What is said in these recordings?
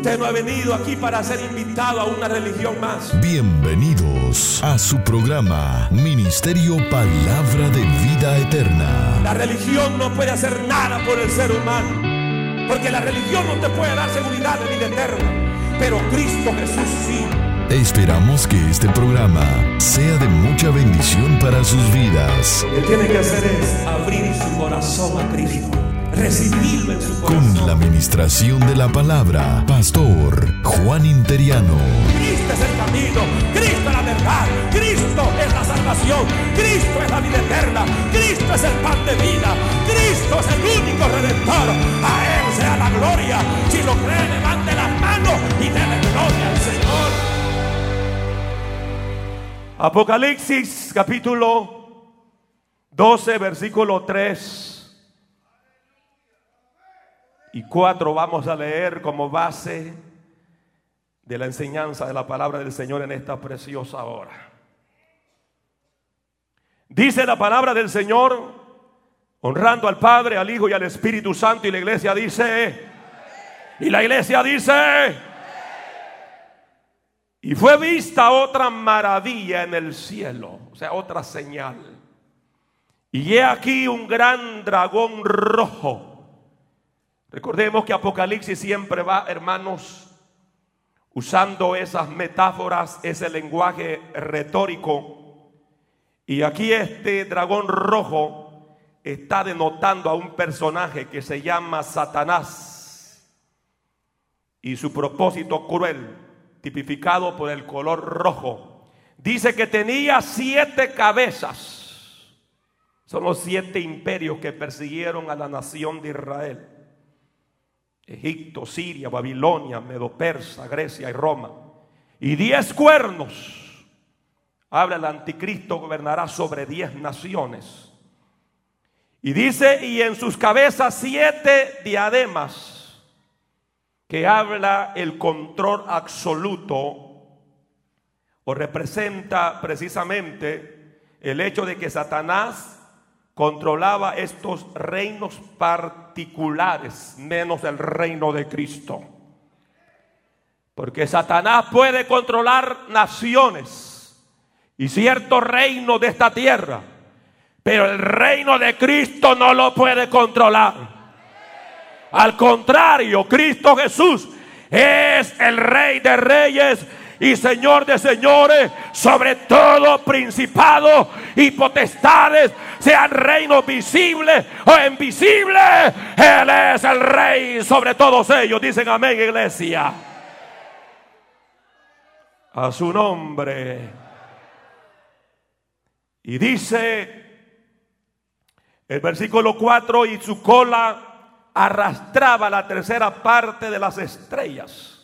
Usted no ha venido aquí para ser invitado a una religión más. Bienvenidos a su programa Ministerio Palabra de Vida Eterna. La religión no puede hacer nada por el ser humano. Porque la religión no te puede dar seguridad de vida eterna. Pero Cristo Jesús sí. Esperamos que este programa sea de mucha bendición para sus vidas. Lo que tiene que hacer es abrir su corazón a Cristo. Recibirlo en su corazón. Con la administración de la palabra, Pastor Juan Interiano. Cristo es el camino, Cristo es la verdad, Cristo es la salvación, Cristo es la vida eterna, Cristo es el pan de vida, Cristo es el único redentor. A Él sea la gloria. Si lo cree, levante las manos y déle gloria al Señor. Apocalipsis capítulo 12, versículo 3 y 4 vamos a leer como base de la enseñanza de la palabra del Señor en esta preciosa hora. Dice la palabra del Señor, honrando al Padre, al Hijo y al Espíritu Santo, y la iglesia dice, y la iglesia dice, y fue vista otra maravilla en el cielo, o sea, otra señal. Y he aquí un gran dragón rojo. Recordemos que Apocalipsis siempre va, hermanos, usando esas metáforas, ese lenguaje retórico. Y aquí este dragón rojo está denotando a un personaje que se llama Satanás y su propósito cruel, tipificado por el color rojo. Dice que tenía siete cabezas. Son los siete imperios que persiguieron a la nación de Israel. Egipto, Siria, Babilonia, Medo-Persa, Grecia y Roma. Y diez cuernos. Habla el anticristo gobernará sobre diez naciones. Y dice, y en sus cabezas siete diademas, que habla el control absoluto, o representa precisamente el hecho de que Satanás controlaba estos reinos particulares, menos el reino de Cristo. Porque Satanás puede controlar naciones y ciertos reinos de esta tierra, pero el reino de Cristo no lo puede controlar. Al contrario, Cristo Jesús es el rey de reyes y Señor de señores, sobre todo principado y potestades, sean reinos visibles o invisibles. Él es el rey sobre todos ellos. Dicen amén, iglesia. A su nombre. Y dice el versículo 4, y su cola arrastraba la tercera parte de las estrellas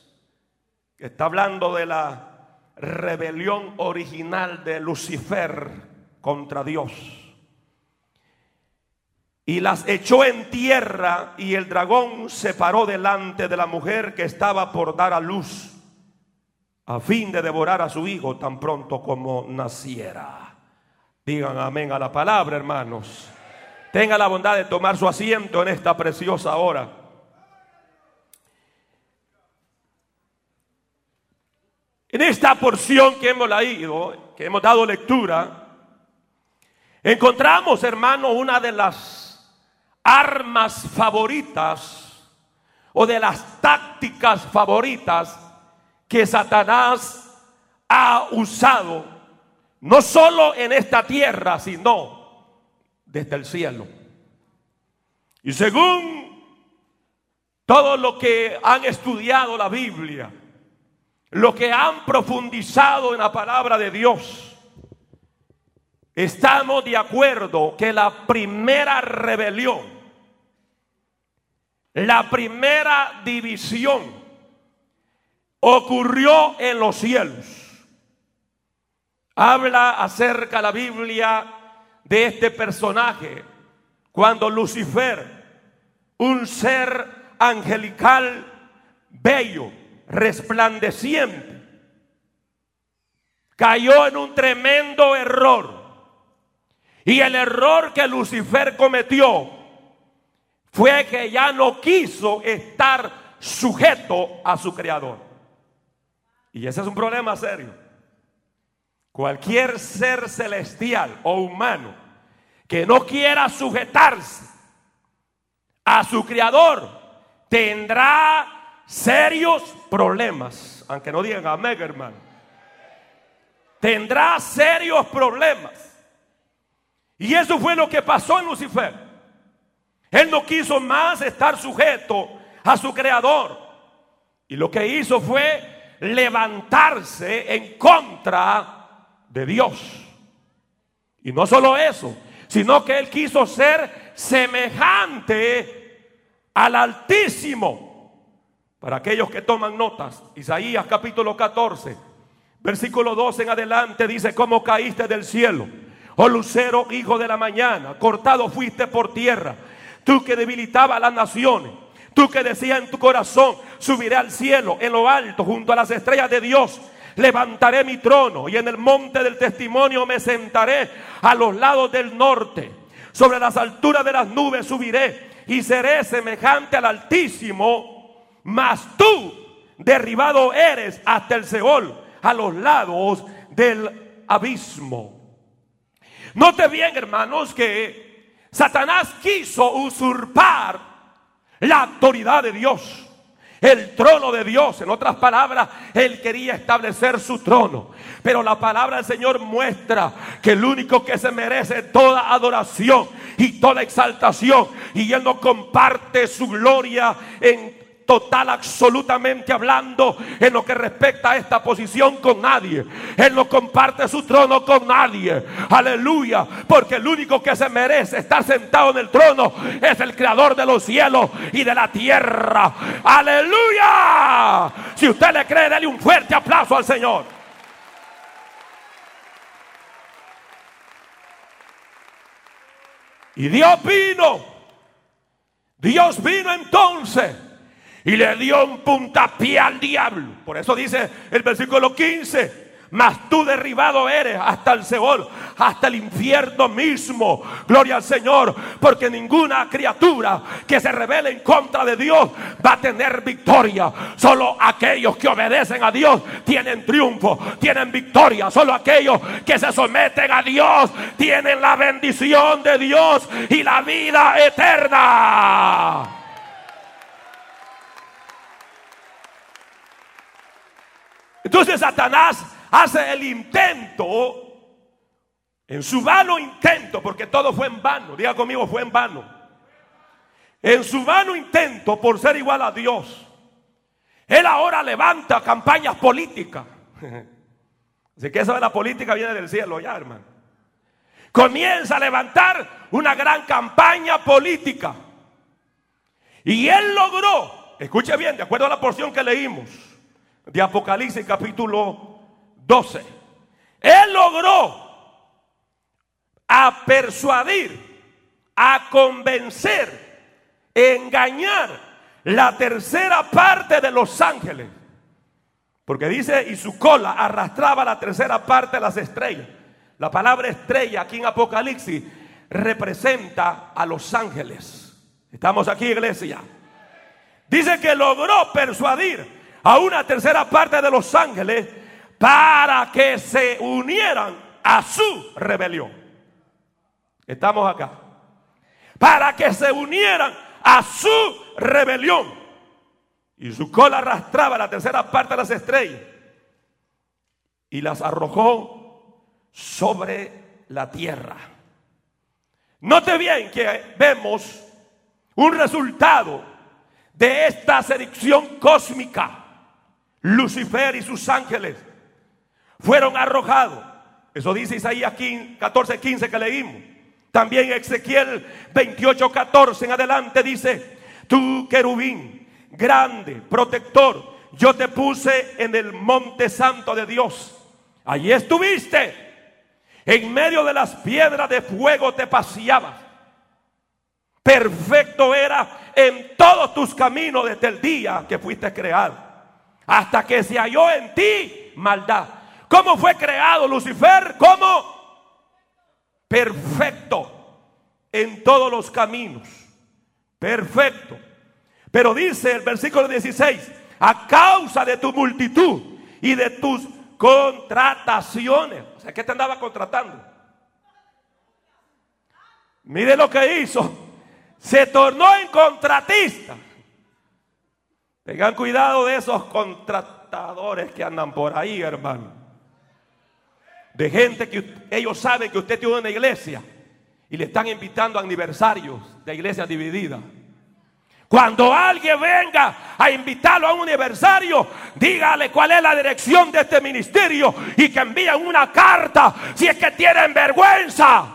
que está hablando de la rebelión original de Lucifer contra Dios. Y las echó en tierra y el dragón se paró delante de la mujer que estaba por dar a luz a fin de devorar a su hijo tan pronto como naciera. Digan amén a la palabra, hermanos. Tenga la bondad de tomar su asiento en esta preciosa hora. En esta porción que hemos leído, que hemos dado lectura, encontramos, hermano, una de las armas favoritas o de las tácticas favoritas que Satanás ha usado, no solo en esta tierra, sino desde el cielo. Y según todo lo que han estudiado la Biblia, los que han profundizado en la palabra de Dios, estamos de acuerdo que la primera rebelión, la primera división ocurrió en los cielos. Habla acerca la Biblia de este personaje cuando Lucifer, un ser angelical bello, resplandeciente, cayó en un tremendo error. Y el error que Lucifer cometió fue que ya no quiso estar sujeto a su creador. Y ese es un problema serio. Cualquier ser celestial o humano que no quiera sujetarse a su creador tendrá serios problemas. Aunque no digan amén, hermano. Tendrá serios problemas. Y eso fue lo que pasó en Lucifer. Él no quiso más estar sujeto a su creador. Y lo que hizo fue levantarse en contra de Dios. Y no solo eso, sino que él quiso ser semejante al Altísimo. Para aquellos que toman notas, Isaías capítulo 14, versículo 12 en adelante dice, ¿cómo caíste del cielo? Oh lucero, hijo de la mañana, cortado fuiste por tierra. Tú que debilitaba a las naciones. Tú que decías en tu corazón, subiré al cielo, en lo alto, junto a las estrellas de Dios. Levantaré mi trono y en el monte del testimonio me sentaré a los lados del norte. Sobre las alturas de las nubes subiré y seré semejante al Altísimo. Mas tú derribado eres hasta el Seol, a los lados del abismo. Note bien, hermanos, que Satanás quiso usurpar la autoridad de Dios. El trono de Dios, en otras palabras, él quería establecer su trono. Pero la palabra del Señor muestra que el único que se merece toda adoración y toda exaltación, y él no comparte su gloria en total, absolutamente hablando en lo que respecta a esta posición con nadie. Él no comparte su trono con nadie. Aleluya. Porque el único que se merece estar sentado en el trono es el creador de los cielos y de la tierra. Aleluya. Si usted le cree, dale un fuerte aplauso al Señor. Y Dios vino. Dios vino entonces y le dio un puntapié al diablo. Por eso dice el versículo 15. Mas tú derribado eres hasta el Seol, hasta el infierno mismo. Gloria al Señor, porque ninguna criatura que se revele en contra de Dios va a tener victoria. Solo aquellos que obedecen a Dios tienen triunfo, tienen victoria. Solo aquellos que se someten a Dios tienen la bendición de Dios y la vida eterna. Entonces Satanás hace el intento, en su vano intento, porque todo fue en vano, diga conmigo, fue en vano. En su vano intento por ser igual a Dios, él ahora levanta campañas políticas. Así que eso de la política viene del cielo ya, hermano. Comienza a levantar una gran campaña política. Y él logró, escuche bien, de acuerdo a la porción que leímos, de Apocalipsis capítulo 12. Él logró a persuadir, a convencer, engañar la tercera parte de los ángeles. Porque dice, y su cola arrastraba la tercera parte de las estrellas. La palabra estrella aquí en Apocalipsis representa a los ángeles. Estamos aquí, iglesia. Dice que logró persuadir a una tercera parte de los ángeles para que se unieran a su rebelión. Estamos acá. Para que se unieran a su rebelión. Y su cola arrastraba la tercera parte de las estrellas y las arrojó sobre la tierra. Note bien que vemos un resultado de esta seducción cósmica Lucifer y sus ángeles fueron arrojados. Eso dice Isaías 14, 15 que leímos. También Ezequiel 28, 14 en adelante dice, tú querubín, grande, protector, yo te puse en el monte santo de Dios. Allí estuviste. En medio de las piedras de fuego te paseabas. Perfecto era en todos tus caminos desde el día que fuiste creado hasta que se halló en ti maldad. ¿Cómo fue creado Lucifer? ¿Cómo? Perfecto en todos los caminos. Perfecto. Pero dice el versículo 16, a causa de tu multitud y de tus contrataciones. O sea, ¿qué te andaba contratando? Mire lo que hizo. Se tornó en contratista. Tengan cuidado de esos contratadores que andan por ahí, hermano. De gente que ellos saben que usted tiene una iglesia y le están invitando a aniversarios de iglesias divididas. Cuando alguien venga a invitarlo a un aniversario, dígale cuál es la dirección de este ministerio y que envíen una carta si es que tienen vergüenza.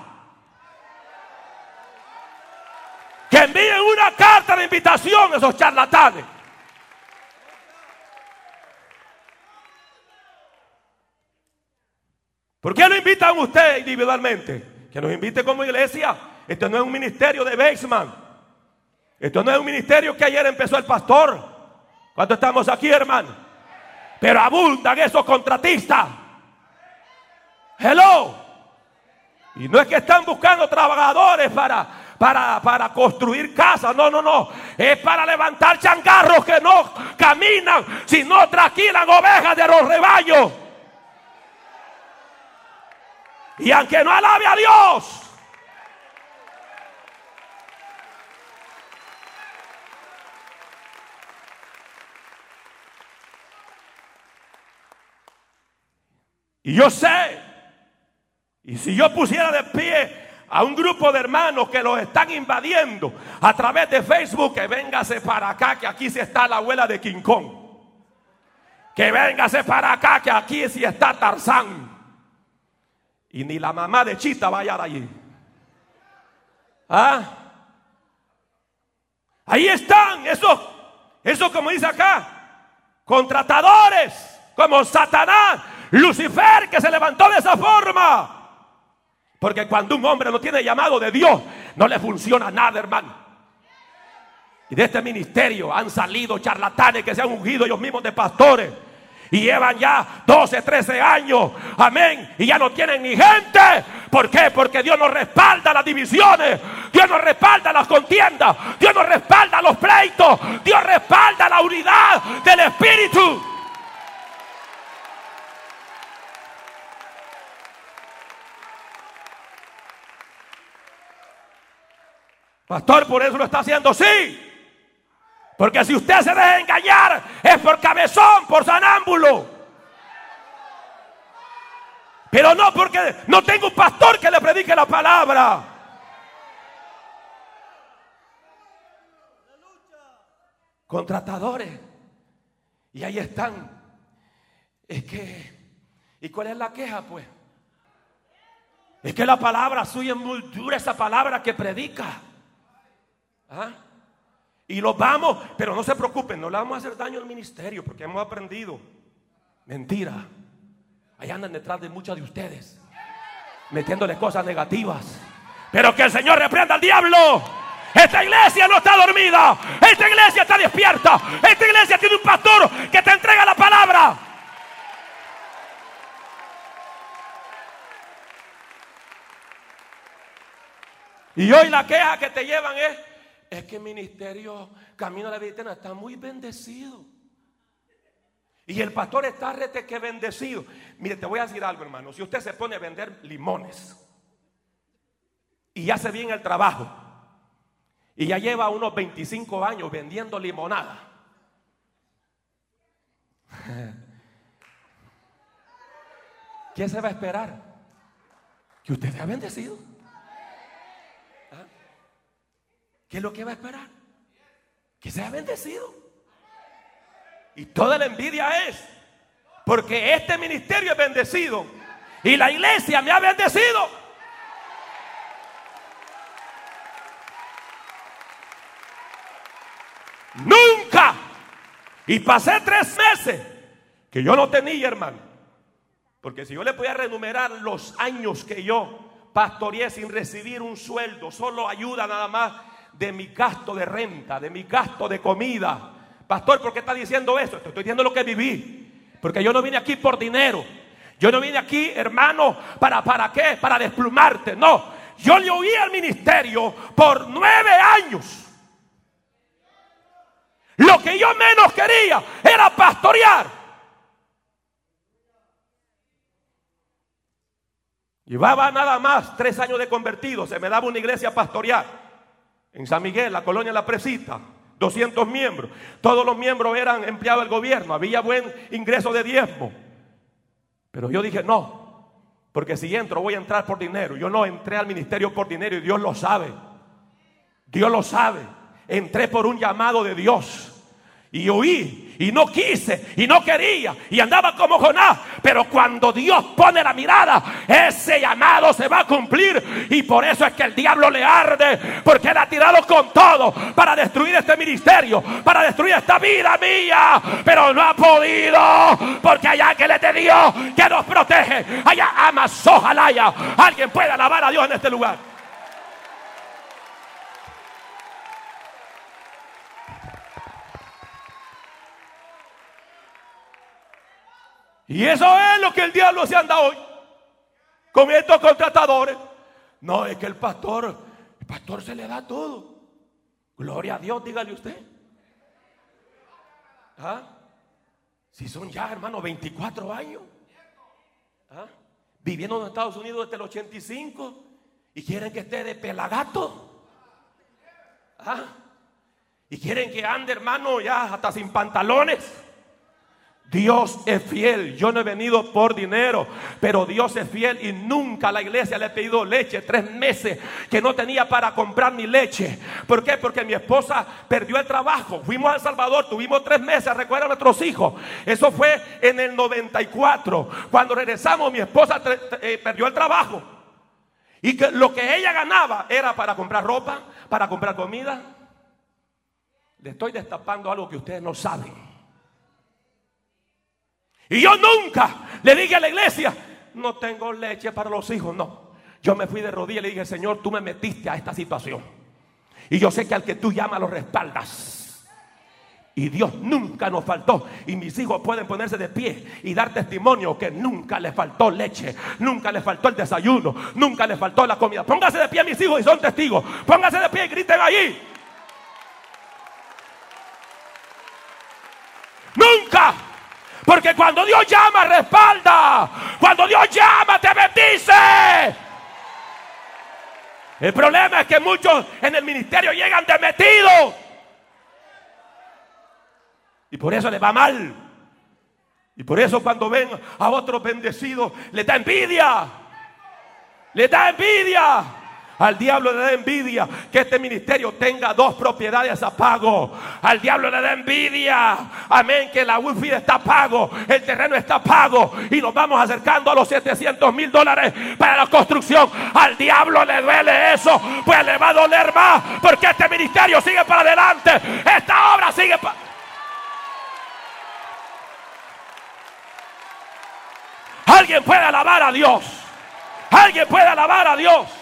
Que envíen una carta de invitación a esos charlatanes. ¿Por qué no invitan usted individualmente? Que nos invite como iglesia. Esto no es un ministerio de Beisman. Esto no es un ministerio que ayer empezó el pastor. Cuando estamos aquí, hermano. Pero abundan esos contratistas. Hello. Y no es que están buscando trabajadores para, para, para construir casas. No, no, no. Es para levantar changarros que no caminan, sino tranquilan ovejas de los rebaños. Y aunque no alabe a Dios, Y yo sé, y si yo pusiera de pie a un grupo de hermanos que los están invadiendo a través de Facebook, que véngase para acá, que aquí sí está la abuela de King Kong. Que véngase para acá, que aquí sí está Tarzán. Y ni la mamá de Chita va a allí. ¿Ah? Ahí están esos, esos como dice acá, contratadores como Satanás Lucifer que se levantó de esa forma. Porque cuando un hombre no tiene llamado de Dios, no le funciona nada, hermano. Y de este ministerio han salido charlatanes que se han ungido ellos mismos de pastores. Y llevan ya 12, 13 años. Amén. Y ya no tienen ni gente. ¿Por qué? Porque Dios nos respalda las divisiones. Dios nos respalda las contiendas. Dios nos respalda los pleitos. Dios respalda la unidad del Espíritu. Pastor, por eso lo está haciendo, sí. Porque si usted se deja engañar, es por cabezón, por sanámbulo. Pero no porque no tengo un pastor que le predique la palabra. Contratadores. Y ahí están. Es que, ¿y cuál es la queja, pues? Es que la palabra suya es muy dura, esa palabra que predica. ¿Ah? Y los vamos, pero no se preocupen, no le vamos a hacer daño al ministerio porque hemos aprendido. Mentira. Ahí andan detrás de muchos de ustedes, metiéndole cosas negativas. Pero que el Señor reprenda al diablo. Esta iglesia no está dormida. Esta iglesia está despierta. Esta iglesia tiene un pastor que te entrega la palabra. Y hoy la queja que te llevan es es que el ministerio Camino a la Vida Eterna está muy bendecido. Y el pastor está rete que bendecido. Mire, te voy a decir algo, hermano. Si usted se pone a vender limones y hace bien el trabajo y ya lleva unos 25 años vendiendo limonada. ¿Qué se va a esperar? Que usted sea bendecido. ¿Qué es lo que va a esperar? Que sea bendecido. Y toda la envidia es porque este ministerio es bendecido y la iglesia me ha bendecido. Nunca. Y pasé tres meses que yo no tenía, hermano. Porque si yo le podía renumerar los años que yo pastoreé sin recibir un sueldo, solo ayuda nada más de mi gasto de renta, de mi gasto de comida. Pastor, ¿por qué está diciendo eso? Te estoy diciendo lo que viví. Porque yo no vine aquí por dinero. Yo no vine aquí, hermano, para, para qué? Para desplumarte. No. Yo le oí al ministerio por nueve años. lo que yo menos quería era pastorear. Llevaba nada más tres años de convertido. Se me daba una iglesia a pastorear. En San Miguel, la colonia La Presita. 200 miembros. Todos los miembros eran empleados del gobierno. Había buen ingreso de diezmo. Pero yo dije, no. Porque si entro voy a entrar por dinero. Yo no entré al ministerio por dinero y Dios lo sabe. Dios lo sabe. Entré por un llamado de Dios. Y oí y no quise y no quería y andaba como Jonás. Pero cuando Dios pone la mirada, ese llamado se va a cumplir. Y por eso es que el diablo le arde, porque él ha tirado con todo para destruir este ministerio, para destruir esta vida mía. Pero no ha podido, porque hay ángeles de Dios que nos protege. Allá amas, ojalá. Alguien pueda alabar a Dios en este lugar. Y eso es lo que el diablo se anda hoy. Con estos contratadores. No, es que el pastor, el pastor se le da todo. Gloria a Dios, dígale usted. ¿Ah? Si son ya, hermano, 24 años. ¿Ah? Viviendo en Estados Unidos desde el 85 y quieren que esté de pelagato. ¿Ah? Y quieren que ande, hermano, ya hasta sin pantalones. Dios es fiel. Yo no he venido por dinero, pero Dios es fiel y nunca la iglesia le he pedido leche. Tres meses que no tenía para comprar ni leche. ¿Por qué? Porque mi esposa perdió el trabajo. Fuimos a El Salvador, tuvimos tres meses, recuerda a nuestros hijos. Eso fue en el 94. Cuando regresamos, mi esposa eh, perdió el trabajo. Y que lo que ella ganaba era para comprar ropa, para comprar comida. Le estoy destapando algo que ustedes no saben. Y yo nunca le dije a la iglesia, no tengo leche para los hijos, no. Yo me fui de rodillas y le dije, Señor, tú me metiste a esta situación. Y yo sé que al que tú llamas lo respaldas. Y Dios nunca nos faltó. Y mis hijos pueden ponerse de pie y dar testimonio que nunca les faltó leche, nunca les faltó el desayuno, nunca les faltó la comida. Póngase de pie mis hijos y son testigos. Póngase de pie y griten allí. Nunca porque cuando Dios llama, respalda. Cuando Dios llama, te bendice. El problema es que muchos en el ministerio llegan demetidos. Y por eso les va mal. Y por eso cuando ven a otros bendecidos, les da envidia. Les da envidia. Al diablo le da envidia que este ministerio tenga dos propiedades a pago. Al diablo le da envidia. Amén. Que la wifi está pago. El terreno está pago. Y nos vamos acercando a los 700 mil dólares para la construcción. Al diablo le duele eso. Pues le va a doler más. Porque este ministerio sigue para adelante. Esta obra sigue para... Alguien puede alabar a Dios. Alguien puede alabar a Dios.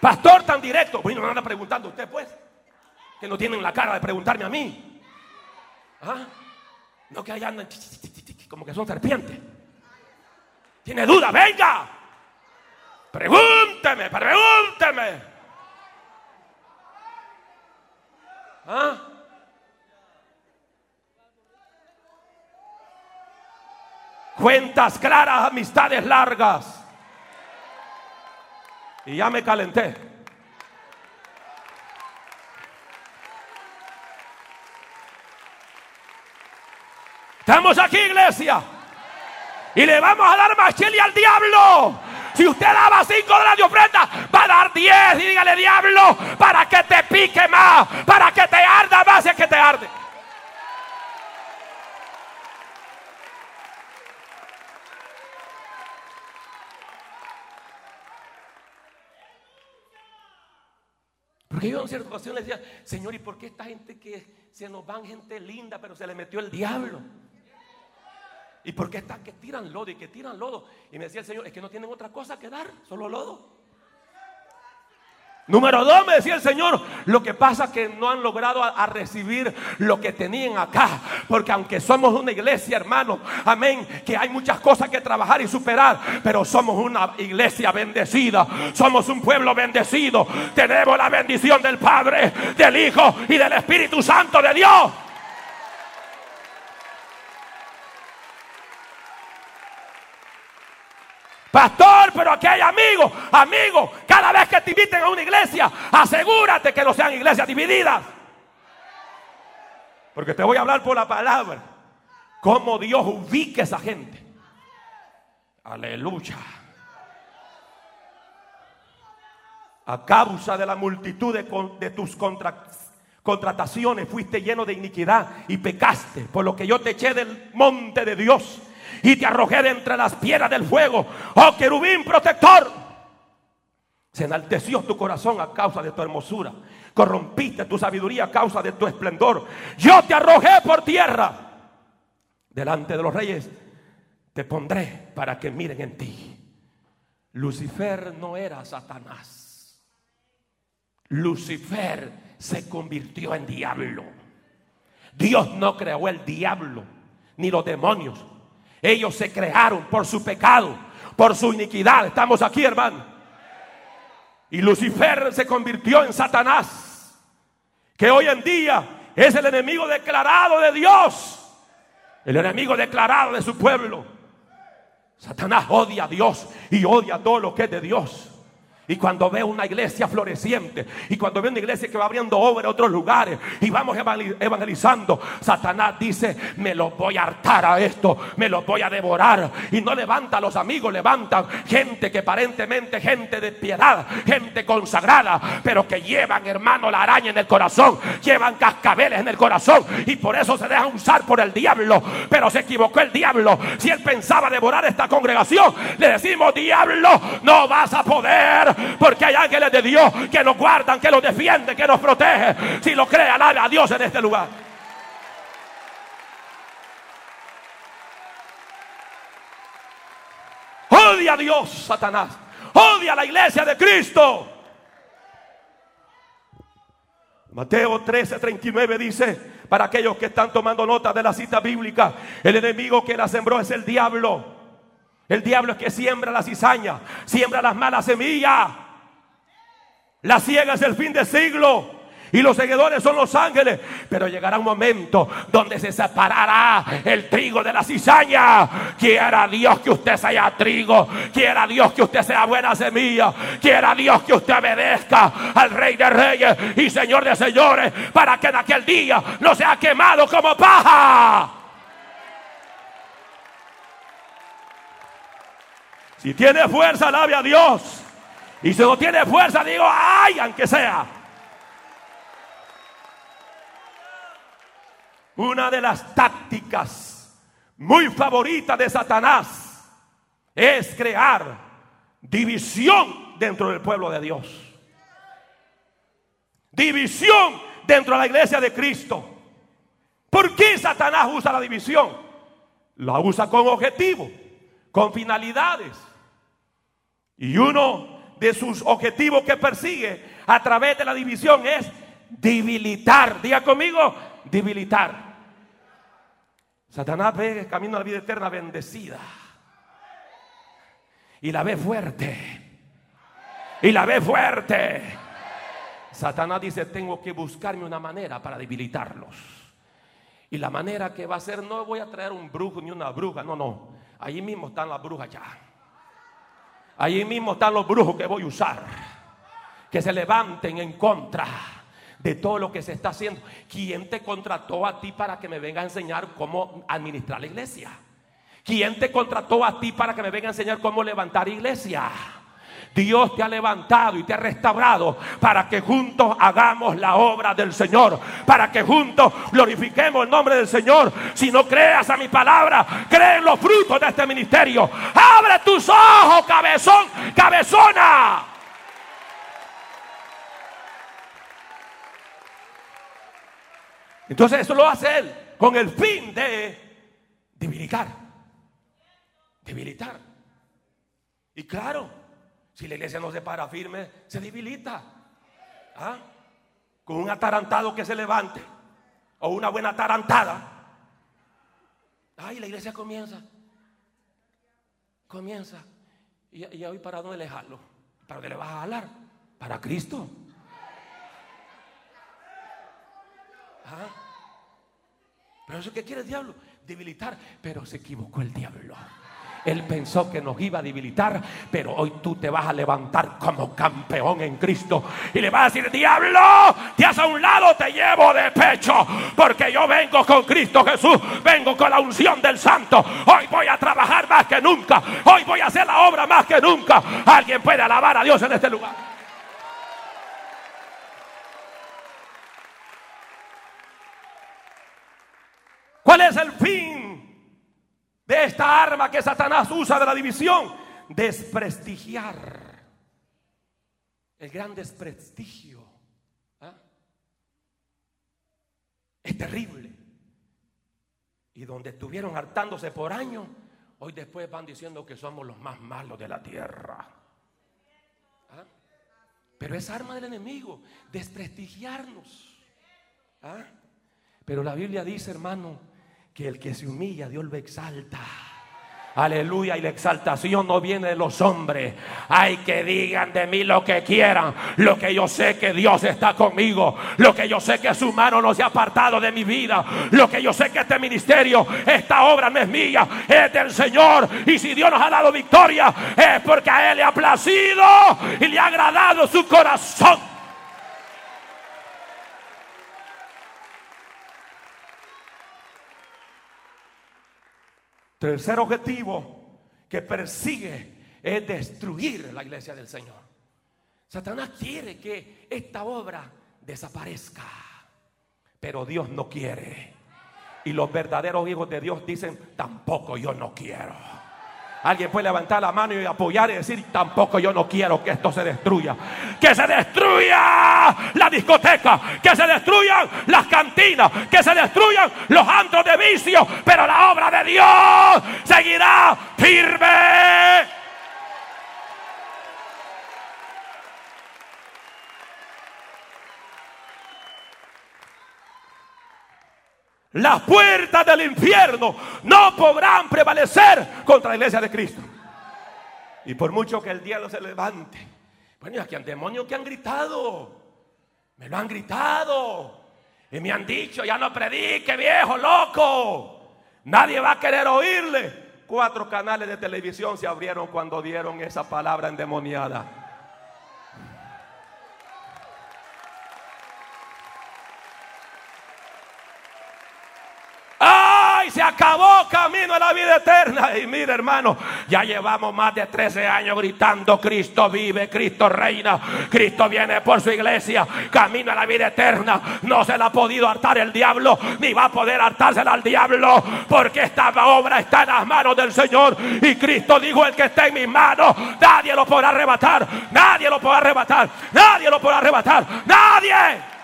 Pastor tan directo. Bueno, me anda preguntando usted, pues. Que no tienen la cara de preguntarme a mí. ¿Ah? No que allá andan como que son serpientes. Tiene duda, venga. Pregúnteme, pregúnteme. ¿Ah? Cuentas claras, amistades largas. Y ya me calenté. Estamos aquí, iglesia. Y le vamos a dar más chile al diablo. Si usted daba cinco dólares de ofrenda, va a dar diez. Y dígale, diablo, para que te pique más, para que te arda más, es que te arde. Porque yo en cierta ocasión le decía, Señor, ¿y por qué esta gente que se nos van gente linda, pero se le metió el diablo? ¿Y por qué están que tiran lodo y que tiran lodo? Y me decía el Señor, es que no tienen otra cosa que dar, solo lodo. Número dos, me decía el Señor, lo que pasa es que no han logrado recibir lo que tenían acá. Porque aunque somos una iglesia, hermano, amén, que hay muchas cosas que trabajar y superar, pero somos una iglesia bendecida. Somos un pueblo bendecido. Tenemos la bendición del Padre, del Hijo y del Espíritu Santo de Dios. Pastor, pero aquí hay amigos, amigos. Cada vez que te inviten a una iglesia, asegúrate que no sean iglesias divididas. Porque te voy a hablar por la palabra. Cómo Dios ubique esa gente. Aleluya. A causa de la multitud de, de tus contra, contrataciones fuiste lleno de iniquidad y pecaste. Por lo que yo te eché del monte de Dios y te arrojé de entre las piedras del fuego. Oh querubín protector. Se enalteció tu corazón a causa de tu hermosura. Corrompiste tu sabiduría a causa de tu esplendor. Yo te arrojé por tierra. Delante de los reyes te pondré para que miren en ti. Lucifer no era Satanás. Lucifer se convirtió en diablo. Dios no creó el diablo ni los demonios. Ellos se crearon por su pecado, por su iniquidad. Estamos aquí, hermano. Y Lucifer se convirtió en Satanás, que hoy en día es el enemigo declarado de Dios, el enemigo declarado de su pueblo. Satanás odia a Dios y odia todo lo que es de Dios. Y cuando ve una iglesia floreciente, y cuando ve una iglesia que va abriendo obra en otros lugares, y vamos evangelizando, Satanás dice: Me lo voy a hartar a esto, me lo voy a devorar. Y no levanta a los amigos, levantan gente que aparentemente, gente de piedad, gente consagrada, pero que llevan, hermano, la araña en el corazón, llevan cascabeles en el corazón, y por eso se dejan usar por el diablo. Pero se equivocó el diablo. Si él pensaba devorar esta congregación, le decimos: Diablo, no vas a poder porque hay ángeles de Dios que nos guardan, que nos defienden, que nos protegen. Si lo cree, alabe a Dios en este lugar. Odia a Dios, Satanás. Odia a la iglesia de Cristo. Mateo 13, 39 dice, para aquellos que están tomando nota de la cita bíblica, el enemigo que la sembró es el diablo. El diablo es que siembra la cizaña, siembra las malas semillas. La ciega es el fin de siglo. Y los seguidores son los ángeles. Pero llegará un momento donde se separará el trigo de la cizaña. Quiera Dios que usted sea trigo. Quiera Dios que usted sea buena semilla. Quiera Dios que usted obedezca al Rey de Reyes y Señor de Señores. Para que en aquel día no sea quemado como paja. Si tiene fuerza, alabe a Dios. Y si no tiene fuerza, digo, ay, aunque sea. Una de las tácticas muy favoritas de Satanás es crear división dentro del pueblo de Dios. División dentro de la iglesia de Cristo. ¿Por qué Satanás usa la división? La usa con objetivo, con finalidades. Y uno de sus objetivos que persigue a través de la división es debilitar. Diga conmigo, debilitar. Satanás ve el camino a la vida eterna bendecida. Y la ve fuerte. Y la ve fuerte. Satanás dice, tengo que buscarme una manera para debilitarlos. Y la manera que va a ser, no voy a traer un brujo ni una bruja, no, no. Allí mismo están las brujas ya. Allí mismo están los brujos que voy a usar. Que se levanten en contra de todo lo que se está haciendo. ¿Quién te contrató a ti para que me venga a enseñar cómo administrar la iglesia? ¿Quién te contrató a ti para que me venga a enseñar cómo levantar iglesia? Dios te ha levantado y te ha restaurado para que juntos hagamos la obra del Señor, para que juntos glorifiquemos el nombre del Señor. Si no creas a mi palabra, cree en los frutos de este ministerio. Abre tus ojos, cabezón, cabezona. Entonces eso lo hace él con el fin de debilitar. Debilitar. Y claro, si la iglesia no se para firme, se debilita. ¿Ah? Con un atarantado que se levante. O una buena atarantada. Ay, la iglesia comienza. Comienza. ¿Y, hoy para dónde le jalo? ¿Para dónde le vas a jalar? Para Cristo. ¿Ah? Pero eso que quiere el diablo, debilitar. Pero se equivocó el diablo. Él pensó que nos iba a debilitar, pero hoy tú te vas a levantar como campeón en Cristo y le vas a decir, diablo, te has a un lado, te llevo de pecho, porque yo vengo con Cristo Jesús, vengo con la unción del Santo. Hoy voy a trabajar más que nunca, hoy voy a hacer la obra más que nunca. Alguien puede alabar a Dios en este lugar. ¿Cuál es el fin de esta arma que Satanás usa de la división, desprestigiar. El gran desprestigio. ¿ah? Es terrible. Y donde estuvieron hartándose por años, hoy después van diciendo que somos los más malos de la tierra. ¿Ah? Pero es arma del enemigo, desprestigiarnos. ¿ah? Pero la Biblia dice, hermano, que el que se humilla, Dios lo exalta. Aleluya. Y la exaltación no viene de los hombres. Hay que digan de mí lo que quieran. Lo que yo sé que Dios está conmigo. Lo que yo sé que su mano no se ha apartado de mi vida. Lo que yo sé que este ministerio, esta obra no es mía, es del Señor. Y si Dios nos ha dado victoria, es porque a Él le ha placido y le ha agradado su corazón. Tercer objetivo que persigue es destruir la iglesia del Señor. Satanás quiere que esta obra desaparezca, pero Dios no quiere. Y los verdaderos hijos de Dios dicen, tampoco yo no quiero. Alguien puede levantar la mano y apoyar y decir, tampoco yo no quiero que esto se destruya. Que se destruya la discoteca, que se destruyan las cantinas, que se destruyan los antros de vicio, pero la obra de Dios seguirá firme. Las puertas del infierno no podrán prevalecer contra la iglesia de Cristo. Y por mucho que el diablo se levante. Bueno, aquí hay demonios que han gritado. Me lo han gritado. Y me han dicho, ya no predique, viejo, loco. Nadie va a querer oírle. Cuatro canales de televisión se abrieron cuando dieron esa palabra endemoniada. Acabó camino a la vida eterna. Y mire, hermano, ya llevamos más de 13 años gritando: Cristo vive, Cristo reina, Cristo viene por su iglesia, camino a la vida eterna. No se la ha podido hartar el diablo, ni va a poder hartársela al diablo, porque esta obra está en las manos del Señor. Y Cristo dijo: El que está en mis manos, nadie lo podrá arrebatar, nadie lo podrá arrebatar, nadie lo podrá arrebatar, nadie.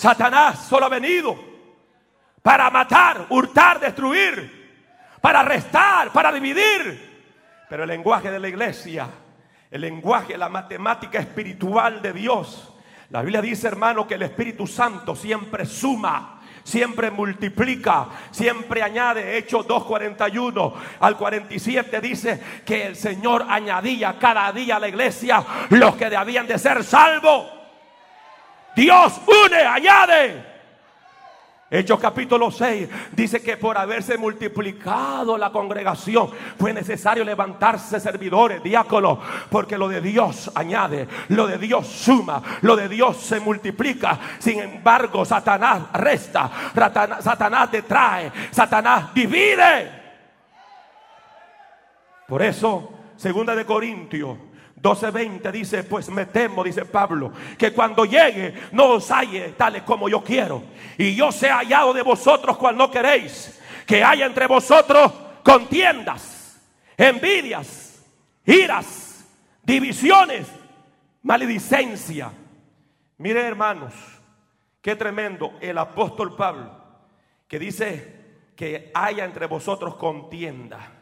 Satanás solo ha venido para matar, hurtar, destruir, para arrestar, para dividir. Pero el lenguaje de la iglesia, el lenguaje, la matemática espiritual de Dios. La Biblia dice, hermano, que el Espíritu Santo siempre suma, siempre multiplica, siempre añade. Hechos 2.41 al 47 dice que el Señor añadía cada día a la iglesia los que debían de ser salvos. Dios une, añade. Hechos capítulo 6 dice que por haberse multiplicado la congregación fue necesario levantarse servidores, diáconos, porque lo de Dios añade, lo de Dios suma, lo de Dios se multiplica. Sin embargo, Satanás resta, Satanás detrae, Satanás divide. Por eso, segunda de Corintios 12:20 dice, pues me temo, dice Pablo, que cuando llegue no os halle tales como yo quiero. Y yo sea hallado de vosotros cual no queréis. Que haya entre vosotros contiendas, envidias, iras, divisiones, maledicencia. Mire hermanos, qué tremendo el apóstol Pablo, que dice que haya entre vosotros contienda.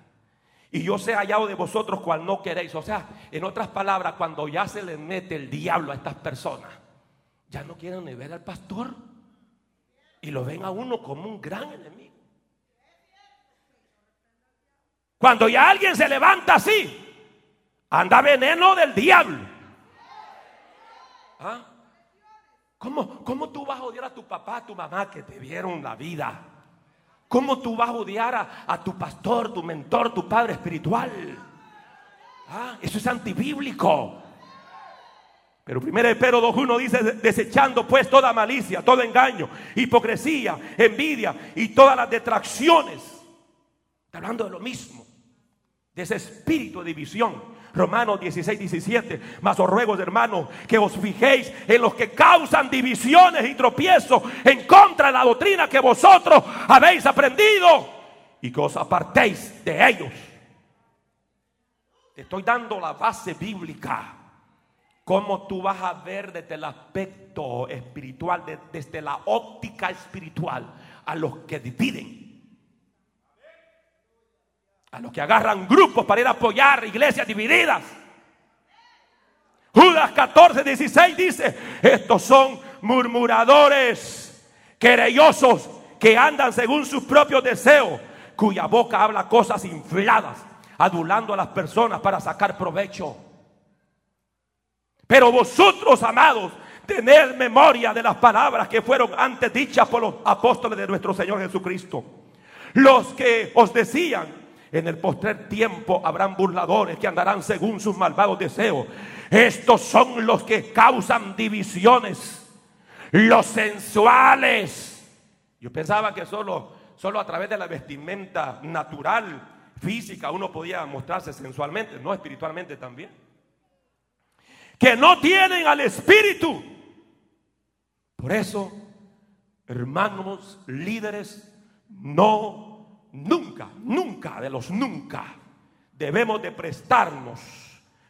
Y yo sé hallado de vosotros cual no queréis. O sea, en otras palabras, cuando ya se le mete el diablo a estas personas, ya no quieren ni ver al pastor. Y lo ven a uno como un gran enemigo. Cuando ya alguien se levanta así, anda veneno del diablo. ¿Ah? ¿Cómo, ¿Cómo tú vas a odiar a tu papá, a tu mamá que te vieron la vida? ¿Cómo tú vas a odiar a, tu pastor, tu mentor, tu padre espiritual? ¿Ah? Eso es antibíblico. Pero primero Pedro 2.1 dice, desechando pues toda malicia, todo engaño, hipocresía, envidia y todas las detracciones. Está hablando de lo mismo, de ese espíritu de división Romanos 16, 17. Mas os ruego, hermanos, que os fijéis en los que causan divisiones y tropiezos en contra de la doctrina que vosotros habéis aprendido y que os apartéis de ellos. Te estoy dando la base bíblica. Cómo tú vas a ver desde el aspecto espiritual, desde la óptica espiritual, a los que dividen a los que agarran grupos para ir a apoyar iglesias divididas. Judas 14, 16 dice, estos son murmuradores, querellosos, que andan según sus propios deseos, cuya boca habla cosas infladas, adulando a las personas para sacar provecho. Pero vosotros, amados, tened memoria de las palabras que fueron antes dichas por los apóstoles de nuestro Señor Jesucristo. Los que os decían, en el postrer tiempo habrán burladores que andarán según sus malvados deseos. Estos son los que causan divisiones, los sensuales. Yo pensaba que solo, solo a través de la vestimenta natural, física, uno podía mostrarse sensualmente, no espiritualmente también. Que no tienen al espíritu. Por eso, hermanos líderes, no nunca, nunca de los nunca debemos de prestarnos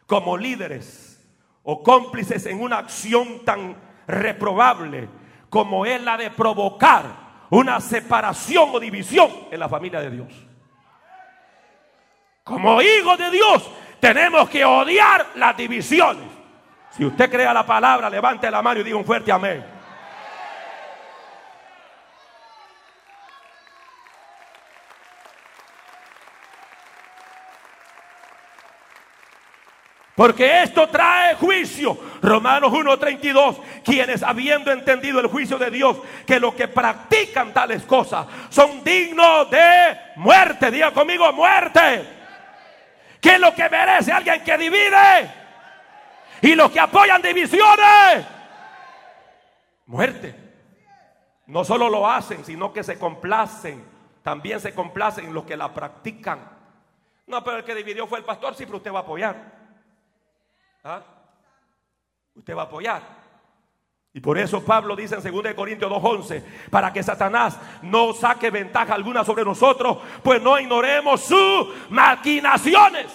como líderes o cómplices en una acción tan reprobable como es la de provocar una separación o división en la familia de Dios. Como hijos de Dios tenemos que odiar las divisiones. Si usted crea la palabra, levante la mano y diga un fuerte amén. Porque esto trae juicio. Romanos 1:32. Quienes habiendo entendido el juicio de Dios, que los que practican tales cosas son dignos de muerte. Diga conmigo, muerte. ¿Qué es lo que merece alguien que divide? Y los que apoyan divisiones. Muerte. No solo lo hacen, sino que se complacen. También se complacen los que la practican. No, pero el que dividió fue el pastor, sí, pero usted va a apoyar. ¿Ah? Usted va a apoyar. Y por eso Pablo dice en 2 Corintios 2.11, para que Satanás no saque ventaja alguna sobre nosotros, pues no ignoremos sus maquinaciones.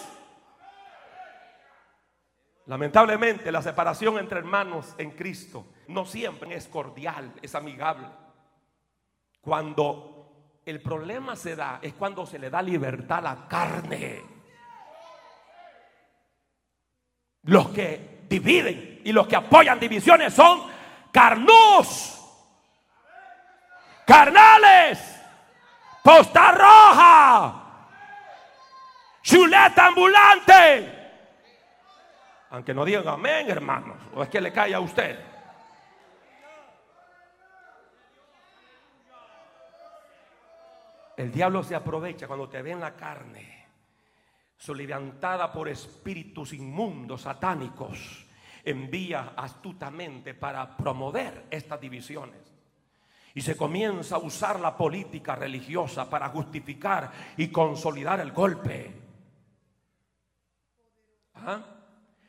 Lamentablemente la separación entre hermanos en Cristo no siempre es cordial, es amigable. Cuando el problema se da es cuando se le da libertad a la carne. Los que dividen y los que apoyan divisiones son carnús, carnales, posta roja, chuleta ambulante. Aunque no digan amén, hermanos, o es que le cae a usted. El diablo se aprovecha cuando te ve en la carne soliviantada por espíritus inmundos, satánicos, envía astutamente para promover estas divisiones. Y se comienza a usar la política religiosa para justificar y consolidar el golpe. ¿Ah?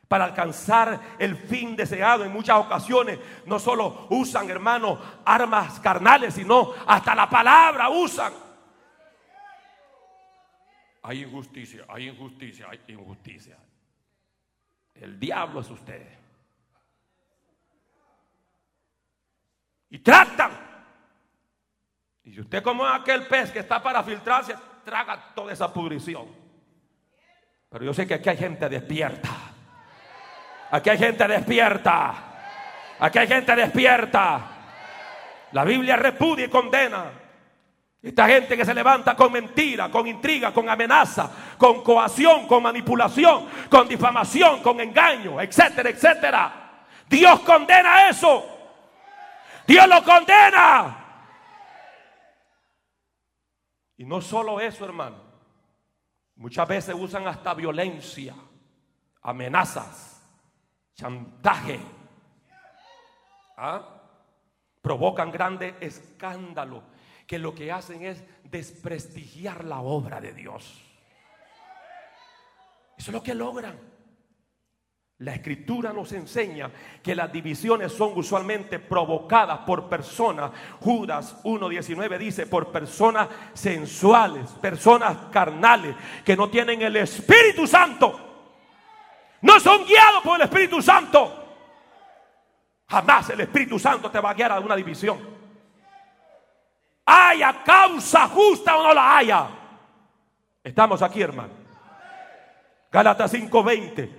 Para alcanzar el fin deseado en muchas ocasiones, no solo usan, hermanos, armas carnales, sino hasta la palabra usan hay injusticia, hay injusticia, hay injusticia. El diablo es usted. Y tratan. Y si usted como aquel pez que está para filtrarse, traga toda esa pudrición. Pero yo sé que aquí hay gente despierta. Aquí hay gente despierta. Aquí hay gente despierta. La Biblia repudia y condena. Esta gente que se levanta con mentira, con intriga, con amenaza, con coacción, con manipulación, con difamación, con engaño, etcétera, etcétera. Dios condena eso. Dios lo condena. Y no solo eso, hermano. Muchas veces usan hasta violencia, amenazas, chantaje. ¿Ah? Provocan grandes escándalos que lo que hacen es desprestigiar la obra de Dios. Eso es lo que logran. La escritura nos enseña que las divisiones son usualmente provocadas por personas. Judas 1.19 dice, por personas sensuales, personas carnales, que no tienen el Espíritu Santo. No son guiados por el Espíritu Santo. Jamás el Espíritu Santo te va a guiar a una división. Haya causa justa o no la haya. Estamos aquí, hermano. Gálatas 5:20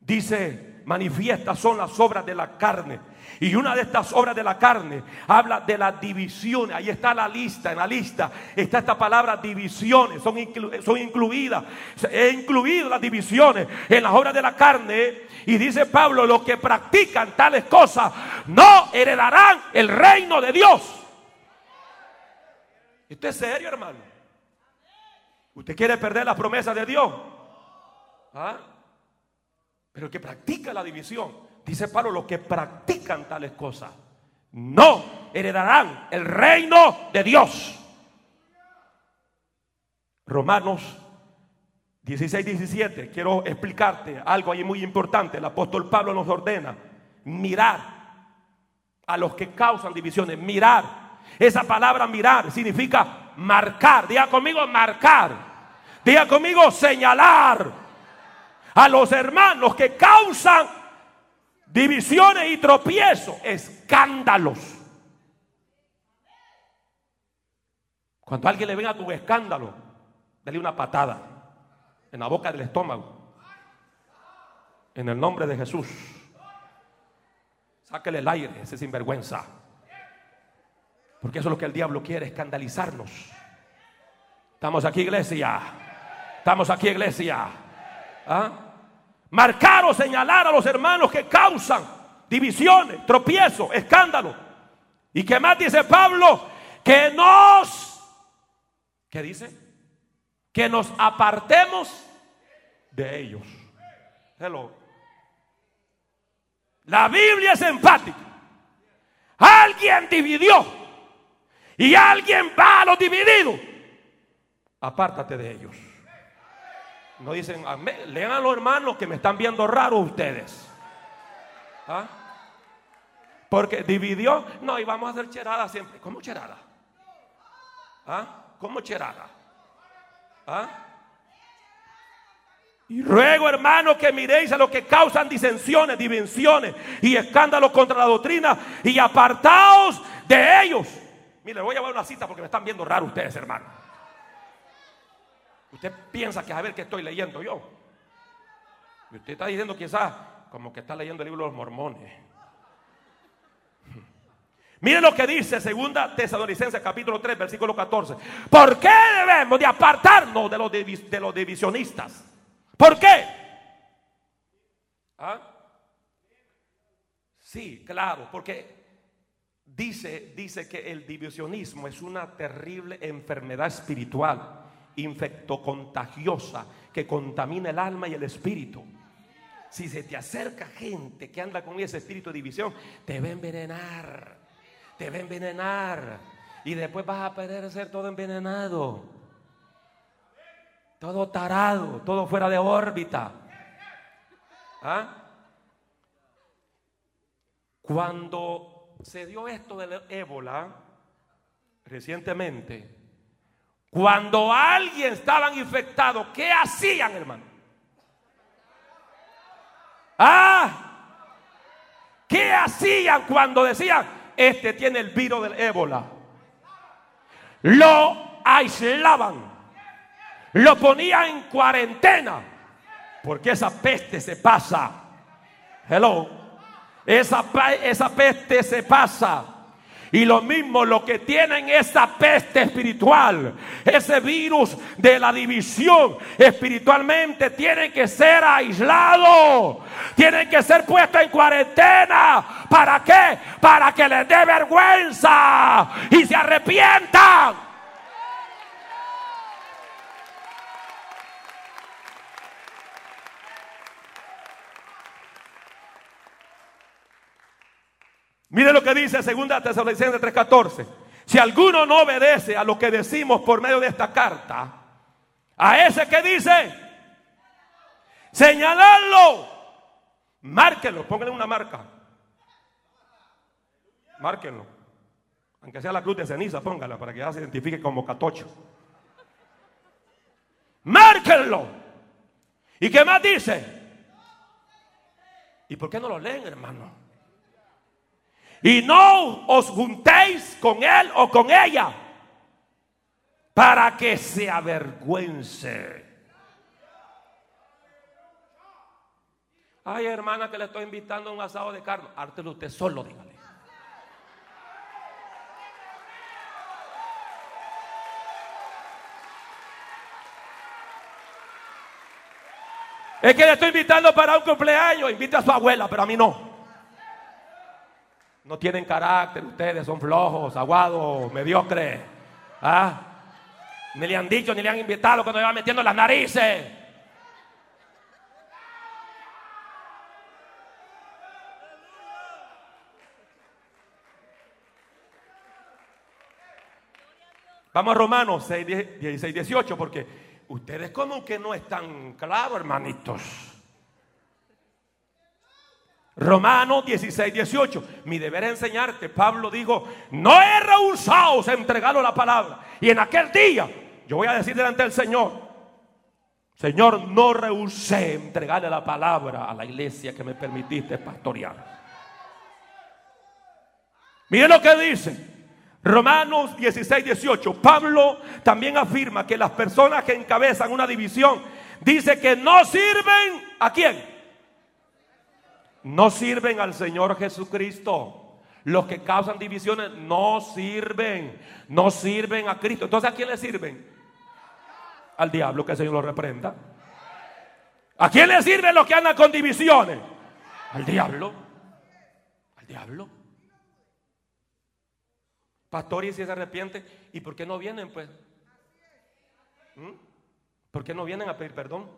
dice, manifiestas son las obras de la carne. Y una de estas obras de la carne habla de las divisiones. Ahí está la lista, en la lista está esta palabra divisiones, son, son incluidas. He incluido las divisiones en las obras de la carne. Y dice Pablo, los que practican tales cosas no heredarán el reino de Dios. ¿Esto es serio, hermano? ¿Usted quiere perder las promesas de Dios? ¿Ah? Pero el que practica la división, dice Pablo, los que practican tales cosas, no heredarán el reino de Dios. Romanos 16, 17. Quiero explicarte algo ahí muy importante. El apóstol Pablo nos ordena mirar a los que causan divisiones. Mirar esa palabra mirar significa marcar. Diga conmigo marcar. Diga conmigo señalar a los hermanos que causan divisiones y tropiezos, escándalos. Cuando alguien le venga tu escándalo, dale una patada en la boca del estómago. En el nombre de Jesús. Sáquele el aire, ese sinvergüenza. Porque eso es lo que el diablo quiere, escandalizarnos. Estamos aquí, iglesia. Estamos aquí, iglesia. ¿Ah? Marcar o señalar a los hermanos que causan divisiones, tropiezos, escándalos. ¿Y qué más dice Pablo? Que nos, ¿qué dice? Que nos apartemos de ellos. Hello. La Biblia es empática. Alguien dividió y alguien va a los divididos, apártate de ellos. No dicen, lean a los hermanos que me están viendo raro ustedes. ¿Ah? Porque dividió, no, y vamos a hacer cherada siempre. ¿Cómo cherada? ¿Ah? ¿Cómo cherada? ¿Ah? Y ruego, hermano, que miréis a los que causan disensiones, dimensiones y escándalos contra la doctrina y apartaos de ellos. Mire, voy a llevar una cita porque me están viendo raro ustedes, hermano. Usted piensa que a ver qué estoy leyendo yo. Y usted está diciendo quizás como que está leyendo el libro de los mormones. Mire lo que dice segunda Tesalonicenses capítulo 3 versículo 14. ¿Por qué debemos de apartarnos de los, de los divisionistas? ¿Por qué? ¿Ah? Sí, claro, porque Dice, dice que el divisionismo es una terrible enfermedad espiritual, infectocontagiosa, que contamina el alma y el espíritu. Si se te acerca gente que anda con ese espíritu de división, te va a envenenar, te va a envenenar. Y después vas a perder ser todo envenenado, todo tarado, todo fuera de órbita. ¿Ah? Cuando se dio esto del ébola recientemente, cuando alguien estaban infectado, ¿qué hacían, hermano? Ah, ¿qué hacían cuando decían, este tiene el virus del ébola? lo aislaban, lo ponían en cuarentena, porque esa peste se pasa. Hello, esa, esa peste se pasa. Y lo mismo, lo que tienen esa peste espiritual, ese virus de la división espiritualmente, tienen que ser aislados, tienen que ser puestos en cuarentena. ¿Para qué? Para que les dé vergüenza y se arrepientan. Mire lo que dice 2 Tesalonicenses 3:14. Si alguno no obedece a lo que decimos por medio de esta carta, a ese que dice, señalarlo, márquenlo, pónganle una marca. Márquenlo. Aunque sea la cruz de ceniza, póngala para que ya se identifique como catocho. Márquenlo. ¿Y qué más dice? ¿Y por qué no lo leen, hermano? Y no os juntéis con él o con ella para que se avergüence. Ay, hermana, que le estoy invitando a un asado de carne. Ártelo usted solo, dígale. Es que le estoy invitando para un cumpleaños. Invita a su abuela, pero a mí no. No tienen carácter, ustedes son flojos, aguados, mediocres. ¿Ah? Ni le han dicho, ni le han invitado cuando iba metiendo las narices. Vamos a Romanos 6, 16, 18, porque ustedes como que no están claros, hermanitos. Romanos 16, 18. Mi deber es enseñarte. Pablo dijo, no he rehusado entregarlo la palabra. Y en aquel día yo voy a decir delante del Señor, Señor, no rehusé entregarle la palabra a la iglesia que me permitiste pastorear. Miren lo que dice. Romanos 16, 18. Pablo también afirma que las personas que encabezan una división dice que no sirven a quién? No sirven al Señor Jesucristo. Los que causan divisiones no sirven, no sirven a Cristo. Entonces, ¿a quién le sirven? Al diablo, que el Señor lo reprenda. ¿A quién le sirven los que andan con divisiones? Al diablo. Al diablo. Pastor, y si se arrepiente, ¿y por qué no vienen, pues? ¿Mm? ¿Por qué no vienen a pedir perdón?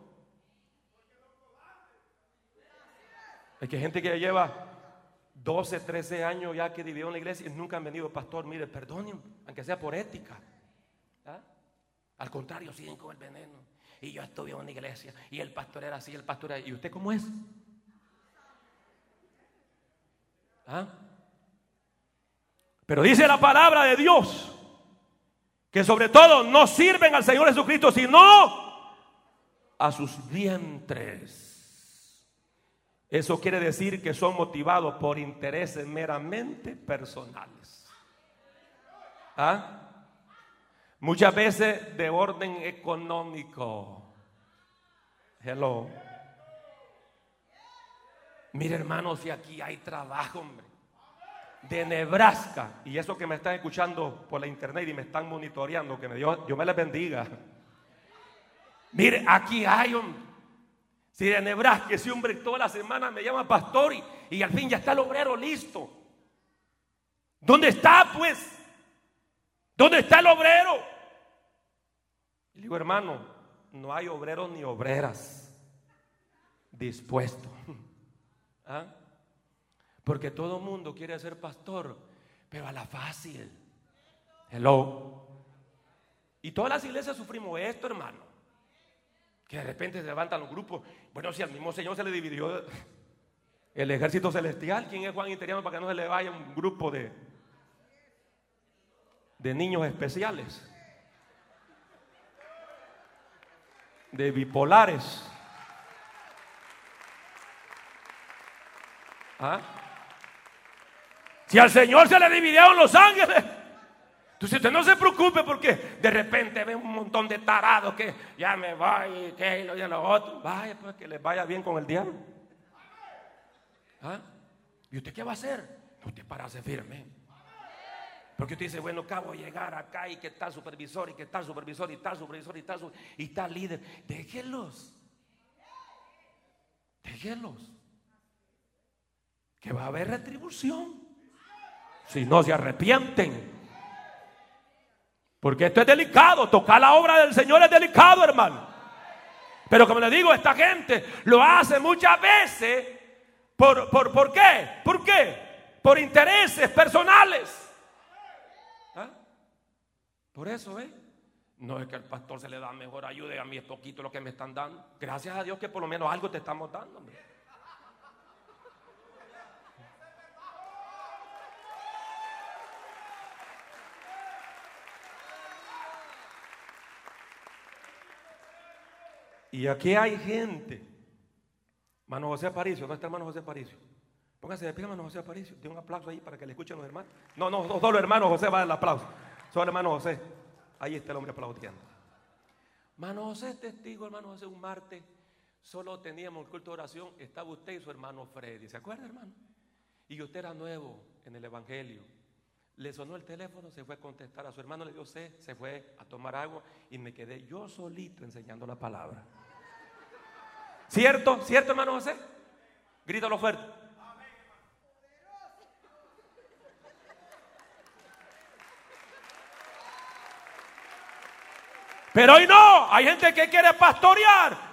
Es que hay gente que lleva 12, 13 años ya que vivió en la iglesia y nunca han venido, pastor, mire, perdonen, aunque sea por ética. ¿Ah? Al contrario, siguen con el veneno. Y yo estuve en una iglesia y el pastor era así, el pastor era... ¿Y usted cómo es? ¿Ah? Pero dice la palabra de Dios que sobre todo no sirven al Señor Jesucristo, sino a sus vientres. Eso quiere decir que son motivados por intereses meramente personales. ¿Ah? Muchas veces de orden económico. Hello. Mire hermanos, si aquí hay trabajo, hombre. De Nebraska. Y eso que me están escuchando por la internet y me están monitoreando, que me Dios, Dios me les bendiga. Mire, aquí hay, hombre. Si de Nebraska, ese hombre toda la semana me llama pastor y, al fin ya está el obrero listo. ¿Dónde está pues? ¿Dónde está el obrero? Y digo, hermano, no hay obreros ni obreras dispuestos. ¿Ah? Porque todo mundo quiere ser pastor, pero a la fácil. Hello. Y todas las iglesias sufrimos esto, hermano. Que de repente se levantan los grupos. Bueno, si al mismo Señor se le dividió el ejército celestial, ¿quién es Juan Interiano para que no se le vaya un grupo de, de niños especiales? De bipolares. ¿Ah? Si al Señor se le dividieron los ángeles, Entonces usted no se preocupe porque de repente ve un montón de tarados que ya me voy, que lo y lo otro. Vaya, pues que les vaya bien con el diablo. ¿Ah? ¿Y usted qué va a hacer? Usted pararse firme. Porque usted dice, bueno, acabo de llegar acá y que está supervisor y que está supervisor y está supervisor y está el, y está líder. Déjenlos. Déjenlos. Que va a haber retribución. Si no se arrepienten. Porque esto es delicado. Tocar la obra del Señor es delicado, hermano. Pero como le digo, esta gente lo hace muchas veces. ¿Por, por, por qué? ¿Por qué? Por intereses personales. ¿Ah? Por eso, ¿eh? No es que al pastor se le da mejor ayuda a mí es poquito lo que me están dando. Gracias a Dios que por lo menos algo te estamos dando. Hombre. Y aquí hay gente. Mano José Aparicio, ¿dónde está hermano José Aparicio? Póngase de pie, hermano José Aparicio. Tiene un aplauso ahí para que le escuchen los hermanos. No, no, solo hermano José va a dar el aplauso. Solo hermano José. Ahí está el hombre aplaudiendo. Hermano José testigo, hermano José, un martes. Solo teníamos el culto de oración. Estaba usted y su hermano Freddy. ¿Se acuerda, hermano? Y usted era nuevo en el Evangelio. Le sonó el teléfono, se fue a contestar a su hermano, le dio sed, se fue a tomar agua y me quedé yo solito enseñando la palabra. ¿Cierto? ¿Cierto, hermano José? Grítalo fuerte. Pero hoy no, hay gente que quiere pastorear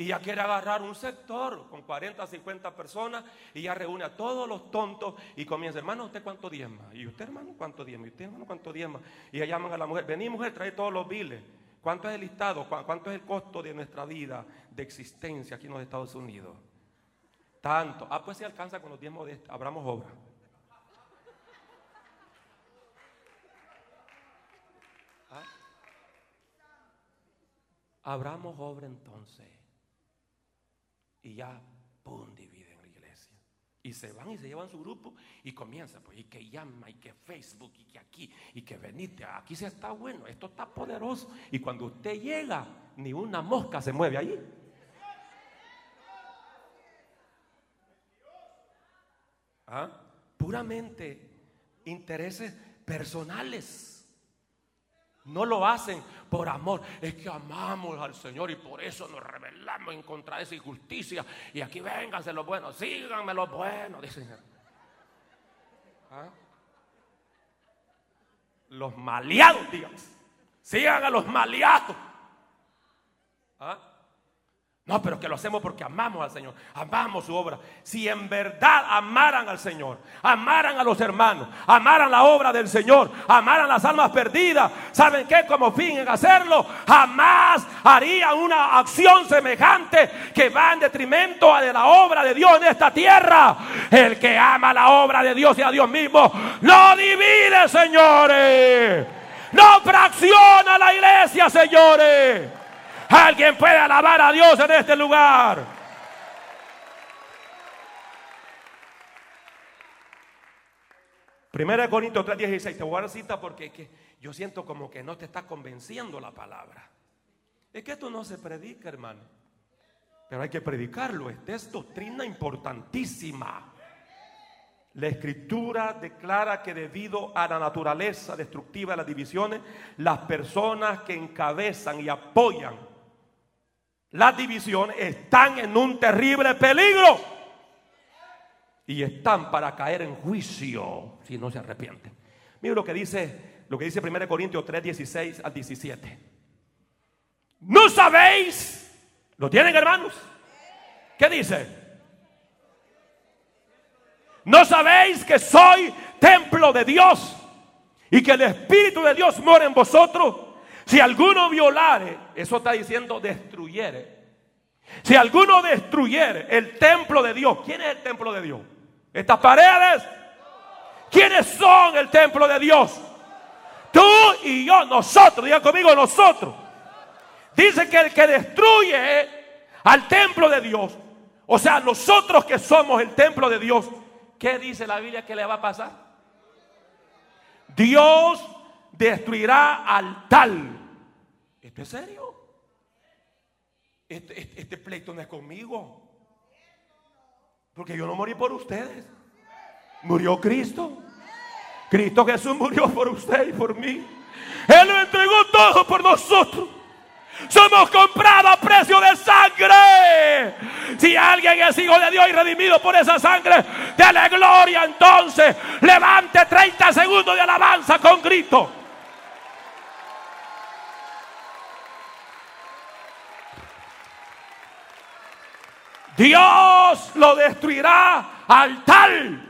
y ya quiere agarrar un sector con 40, 50 personas y ya reúne a todos los tontos y comienza, hermano, ¿usted cuánto diezma? Y usted, hermano, ¿cuánto diezma? Y usted, hermano, ¿cuánto diezma? Y ya llaman a la mujer, vení mujer, trae todos los biles. ¿Cuánto es el listado? ¿Cuánto es el costo de nuestra vida de existencia aquí en los Estados Unidos? Tanto. Ah, pues se alcanza con los diezmos de este. Abramos obra. ¿Ah? Abramos obra entonces. Y ya, pum, dividen la iglesia. Y se van y se llevan su grupo y comienzan, pues, y que llama, y que Facebook, y que aquí, y que venite, aquí se está bueno, esto está poderoso. Y cuando usted llega, ni una mosca se mueve allí. ¿Ah? Puramente intereses personales. No lo hacen por amor. Es que amamos al Señor y por eso nos rebelamos en contra de esa injusticia. Y aquí vénganse los buenos, síganme los buenos, dice ¿Ah? Los maleados, digamos. Sigan a los maleados. ¿Ah? No, pero que lo hacemos porque amamos al Señor, amamos su obra. Si en verdad amaran al Señor, amaran a los hermanos, amaran la obra del Señor, amaran las almas perdidas, ¿saben qué? Como fin en hacerlo, jamás harían una acción semejante que va en detrimento de la obra de Dios en esta tierra. El que ama la obra de Dios y a Dios mismo, no divide, señores. No fracciona la iglesia, señores. Alguien puede alabar a Dios en este lugar. Primera de Corintios 3:16. Te voy a dar cita porque que yo siento como que no te está convenciendo la palabra. Es que esto no se predica, hermano. Pero hay que predicarlo. Esta es doctrina importantísima. La escritura declara que debido a la naturaleza destructiva de las divisiones, las personas que encabezan y apoyan las divisiones están en un terrible peligro y están para caer en juicio si no se arrepienten. Mira lo que dice, lo que dice 1 Corintios 3, 16 al 17. No sabéis, ¿lo tienen hermanos? ¿Qué dice? ¿No sabéis que soy templo de Dios y que el Espíritu de Dios mora en vosotros? Si alguno violare, eso está diciendo destruyere. Si alguno destruyere el templo de Dios, ¿quién es el templo de Dios? Estas paredes. ¿Quiénes son el templo de Dios? Tú y yo, nosotros, digan conmigo, nosotros. Dice que el que destruye al templo de Dios, o sea, nosotros que somos el templo de Dios, ¿qué dice la Biblia que le va a pasar? Dios destruirá al tal. ¿Esto es serio? Este, este, este pleito no es conmigo. Porque yo no morí por ustedes. Murió Cristo. Cristo Jesús murió por usted y por mí. Él lo entregó todo por nosotros. Somos comprados a precio de sangre. Si alguien es hijo de Dios y redimido por esa sangre, dele gloria entonces. Levante 30 segundos de alabanza con grito. Dios lo destruirá al tal.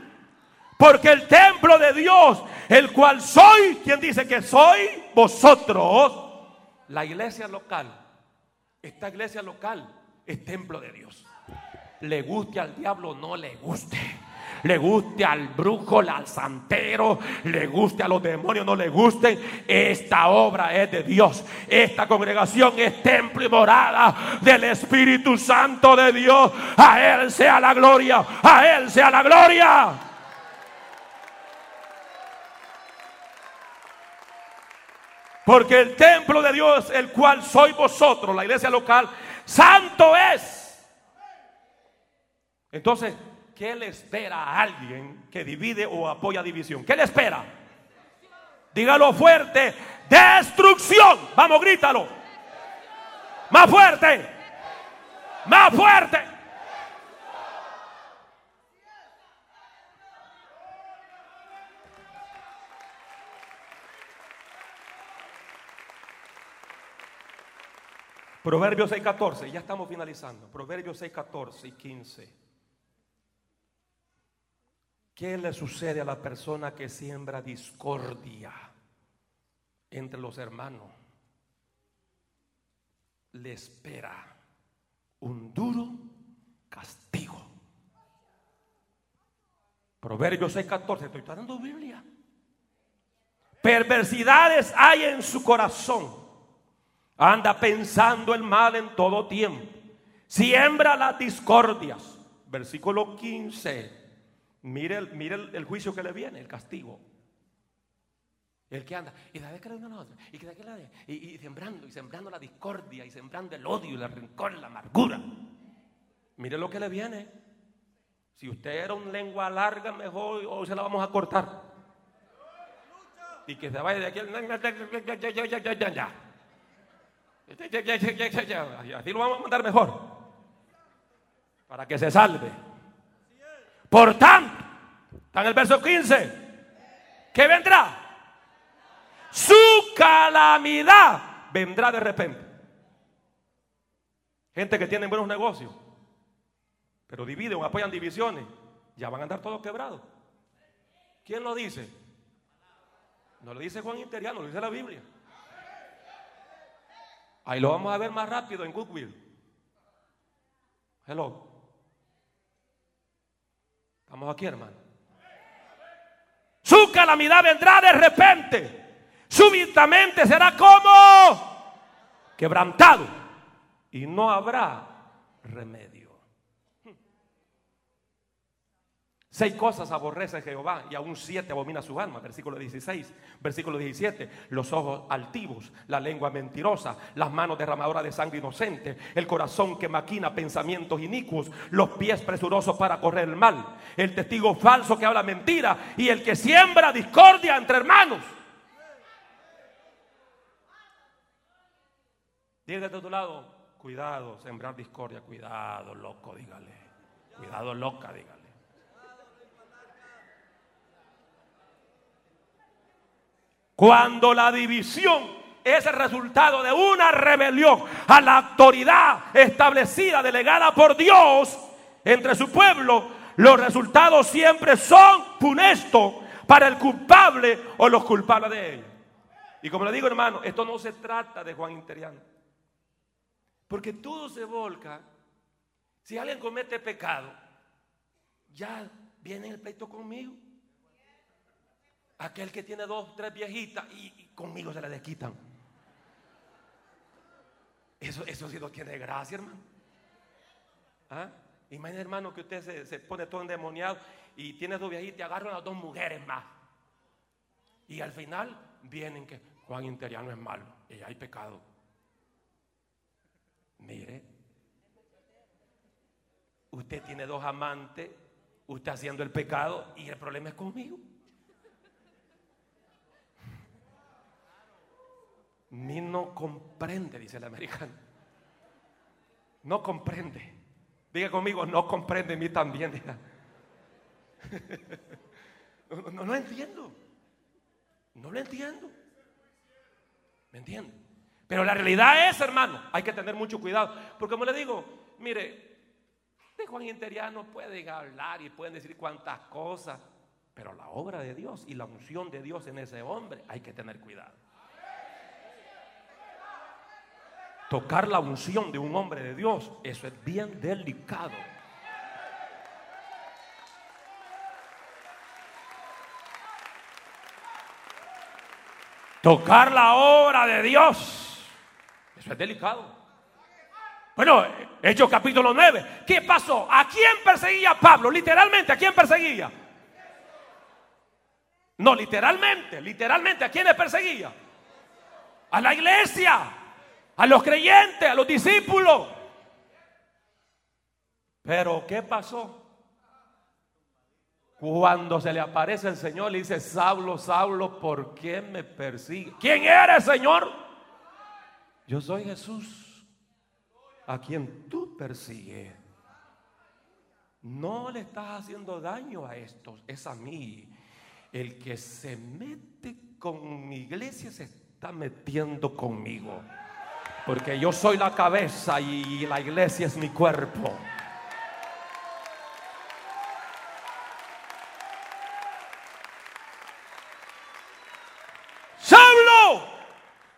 Porque el templo de Dios, el cual soy, quien dice que soy? Vosotros la iglesia local, esta iglesia local es templo de Dios. Le guste al diablo, no le guste. Le guste al brujo, al santero, le guste a los demonios, no le gusten. Esta obra es de Dios. Esta congregación es templo y morada del Espíritu Santo de Dios. A Él sea la gloria. A Él sea la gloria. Porque el templo de Dios, el cual soy vosotros, la iglesia local, santo es. Entonces, ¿qué le espera a alguien que divide o apoya división? ¿Qué le espera? Dígalo fuerte, destrucción. Vamos, grítalo. Más fuerte. Más fuerte. Proverbios 6:14, ya estamos finalizando. Proverbios 6:14 y 15. ¿Qué le sucede a la persona que siembra discordia entre los hermanos? Le espera un duro castigo. Proverbios 6:14, estoy dando Biblia. Perversidades hay en su corazón Anda pensando el mal en todo tiempo. Siembra las discordias. Versículo 15. Mire, el, mire el, juicio que le viene, el castigo. El que anda, y la que le una a otra, y que de la y, y, sembrando, y sembrando la discordia, y sembrando el odio, el rencor, la amargura. Mire lo que le viene. Si usted era un lengua larga, mejor hoy se la vamos a cortar. Y que se vaya de aquí. Así lo vamos a mandar mejor. Para que se salve. Por tanto, está en el verso 15. ¿Qué vendrá? Su calamidad vendrá de repente. Gente que tiene buenos negocios, pero dividen apoyan divisiones, ya van a andar todos quebrados. ¿Quién lo dice? No lo dice Juan Interiano, lo dice la Biblia. Ahí lo vamos a ver más rápido en Goodwill. Hello. Estamos aquí, hermano. Su calamidad vendrá de repente. Súbitamente será como quebrantado. Y no habrá remedio. Seis cosas aborrece Jehová y aún siete abomina su alma. Versículo 16, versículo 17. Los ojos altivos, la lengua mentirosa, las manos derramadoras de sangre inocente, el corazón que maquina pensamientos inicuos, los pies presurosos para correr el mal, el testigo falso que habla mentira y el que siembra discordia entre hermanos. Dígale de tu lado, cuidado, sembrar discordia, cuidado, loco, dígale. Cuidado, loca, dígale. Cuando la división es el resultado de una rebelión a la autoridad establecida, delegada por Dios entre su pueblo, los resultados siempre son funestos para el culpable o los culpables de ellos. Y como le digo, hermano, esto no se trata de Juan Interiano. Porque todo se volca. Si alguien comete pecado, ya viene el pleito conmigo. Aquel que tiene dos, tres viejitas y, conmigo se le desquitan. Eso, eso sí no tiene gracia, hermano. ¿Ah? Imagina, hermano, que usted se, pone todo endemoniado y tiene dos viejitas y agarra a dos mujeres más. Y al final vienen que Juan Interiano es malo y hay pecado. Mire, usted tiene dos amantes, usted haciendo el pecado y el problema es conmigo. Ni no comprende, dice el americano. No comprende. Diga conmigo, no comprende mí también. No, no, lo entiendo. No lo entiendo. ¿Me entiende? Pero la realidad es, hermano, hay que tener mucho cuidado. Porque como le digo, mire, de Juan Interiano pueden hablar y pueden decir cuantas cosas, pero la obra de Dios y la unción de Dios en ese hombre hay que tener cuidado. Tocar la unción de un hombre de Dios, eso es bien delicado. Tocar la obra de Dios, eso es delicado. Bueno, Hechos capítulo 9. ¿Qué pasó? ¿A quién perseguía Pablo? Literalmente, ¿a quién perseguía? No, literalmente, literalmente, ¿a quiénes perseguía? A la iglesia a los creyentes, a los discípulos. Pero ¿qué pasó? Cuando se le aparece el Señor, le dice, Saulo, Saulo, ¿por qué me persigue? ¿Quién eres, Señor? Yo soy Jesús, a quien tú persigues. No le estás haciendo daño a estos, es a mí. El que se mete con mi iglesia se está metiendo conmigo. Porque yo soy la cabeza y la iglesia es mi cuerpo. Saulo,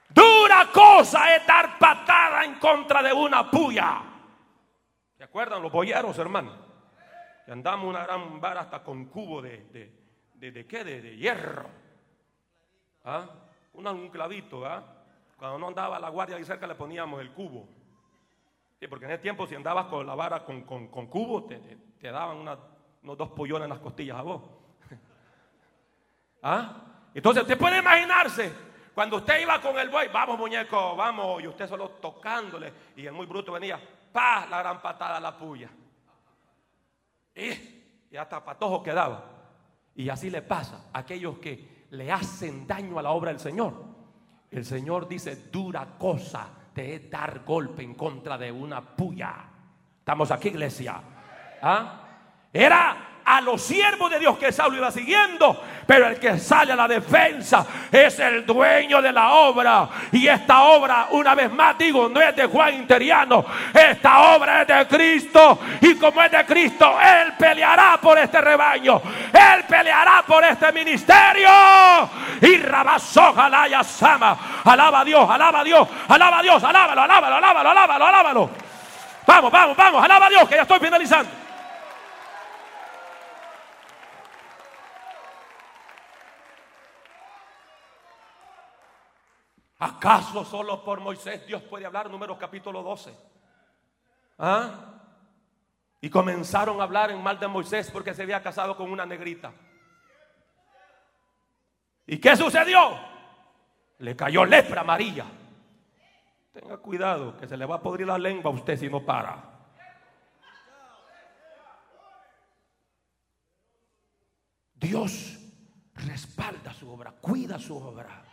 dura cosa es dar patada en contra de una puya. ¿Se acuerdan los boyeros, hermano? Que andamos una gran vara hasta con cubo de, de, de, qué? De, hierro. ¿Ah? un clavito, ¿ah? Cuando no andaba la guardia ahí cerca le poníamos el cubo. porque en ese tiempo si andabas con la vara con, cubo te, daban unos dos pollones en las costillas a vos. ¿Ah? Entonces usted puede imaginarse cuando usted iba con el buey, vamos muñeco, vamos, y usted solo tocándole, y el muy bruto venía, pa, la gran patada a la puya. Y, y hasta patojo quedaba. Y así le pasa a aquellos que le hacen daño a la obra del Señor. El Señor dice, dura cosa te es dar golpe en contra de una puya. Estamos aquí, iglesia. ¿Ah? Era a los siervos de Dios que Saulo iba siguiendo, pero el que sale a la defensa es el dueño de la obra. Y esta obra, una vez más digo, no es de Juan Interiano, esta obra es de Cristo. Y como es de Cristo, Él peleará por este rebaño, Él peleará por este ministerio. Y Rabazó, Jalaya Sama, alaba a Dios, alaba a Dios, alaba a Dios, alábalo, alábalo, alábalo, alábalo, alábalo. Vamos, vamos, vamos, alaba a Dios, que ya estoy finalizando. ¿Acaso solo por Moisés Dios puede hablar? Números capítulo 12. ¿Ah? Y comenzaron a hablar en mal de Moisés porque se había casado con una negrita. ¿Y qué sucedió? Le cayó lepra amarilla. Tenga cuidado que se le va a podrir la lengua a usted si no para. Dios respalda su obra, cuida su obra.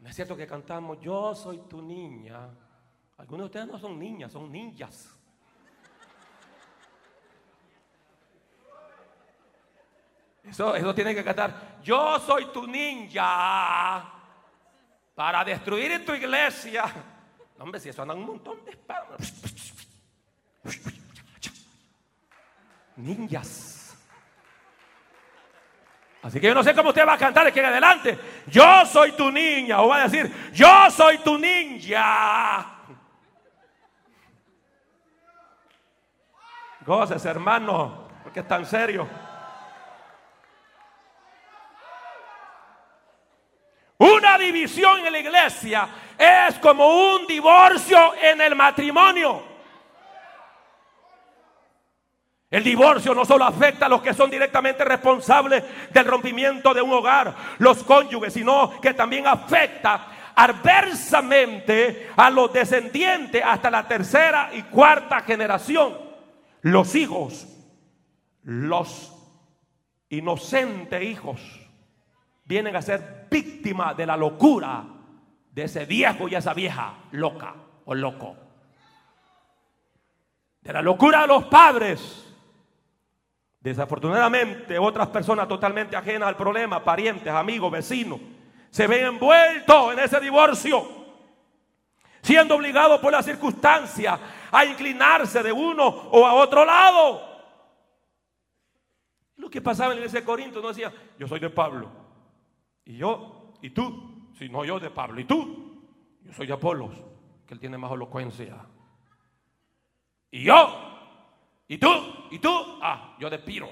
No es cierto que cantamos, yo soy tu niña. Algunos de ustedes no son niñas, son ninjas. Eso, eso tiene que cantar, yo soy tu ninja para destruir tu iglesia. No, hombre, si eso andan un montón de espadas. Ninjas. Así que yo no sé cómo usted va a cantar de aquí en adelante. Yo soy tu niña. O va a decir, yo soy tu ninja. Goces, hermano, porque es tan serio. Una división en la iglesia es como un divorcio en el matrimonio. El divorcio no solo afecta a los que son directamente responsables del rompimiento de un hogar, los cónyuges, sino que también afecta adversamente a los descendientes hasta la tercera y cuarta generación. Los hijos, los inocentes hijos, vienen a ser víctimas de la locura de ese viejo y esa vieja loca o loco. De la locura de los padres Desafortunadamente, otras personas totalmente ajenas al problema, parientes, amigos, vecinos, se ven envueltos en ese divorcio, siendo obligados por la circunstancia a inclinarse de uno o a otro lado. Lo que pasaba en la iglesia de Corinto no decía, yo soy de Pablo, y yo, y tú, si no yo de Pablo, y tú, yo soy de Apolos, que él tiene más elocuencia. Y yo, ¿Y tú? ¿Y tú? Ah, yo de Piro.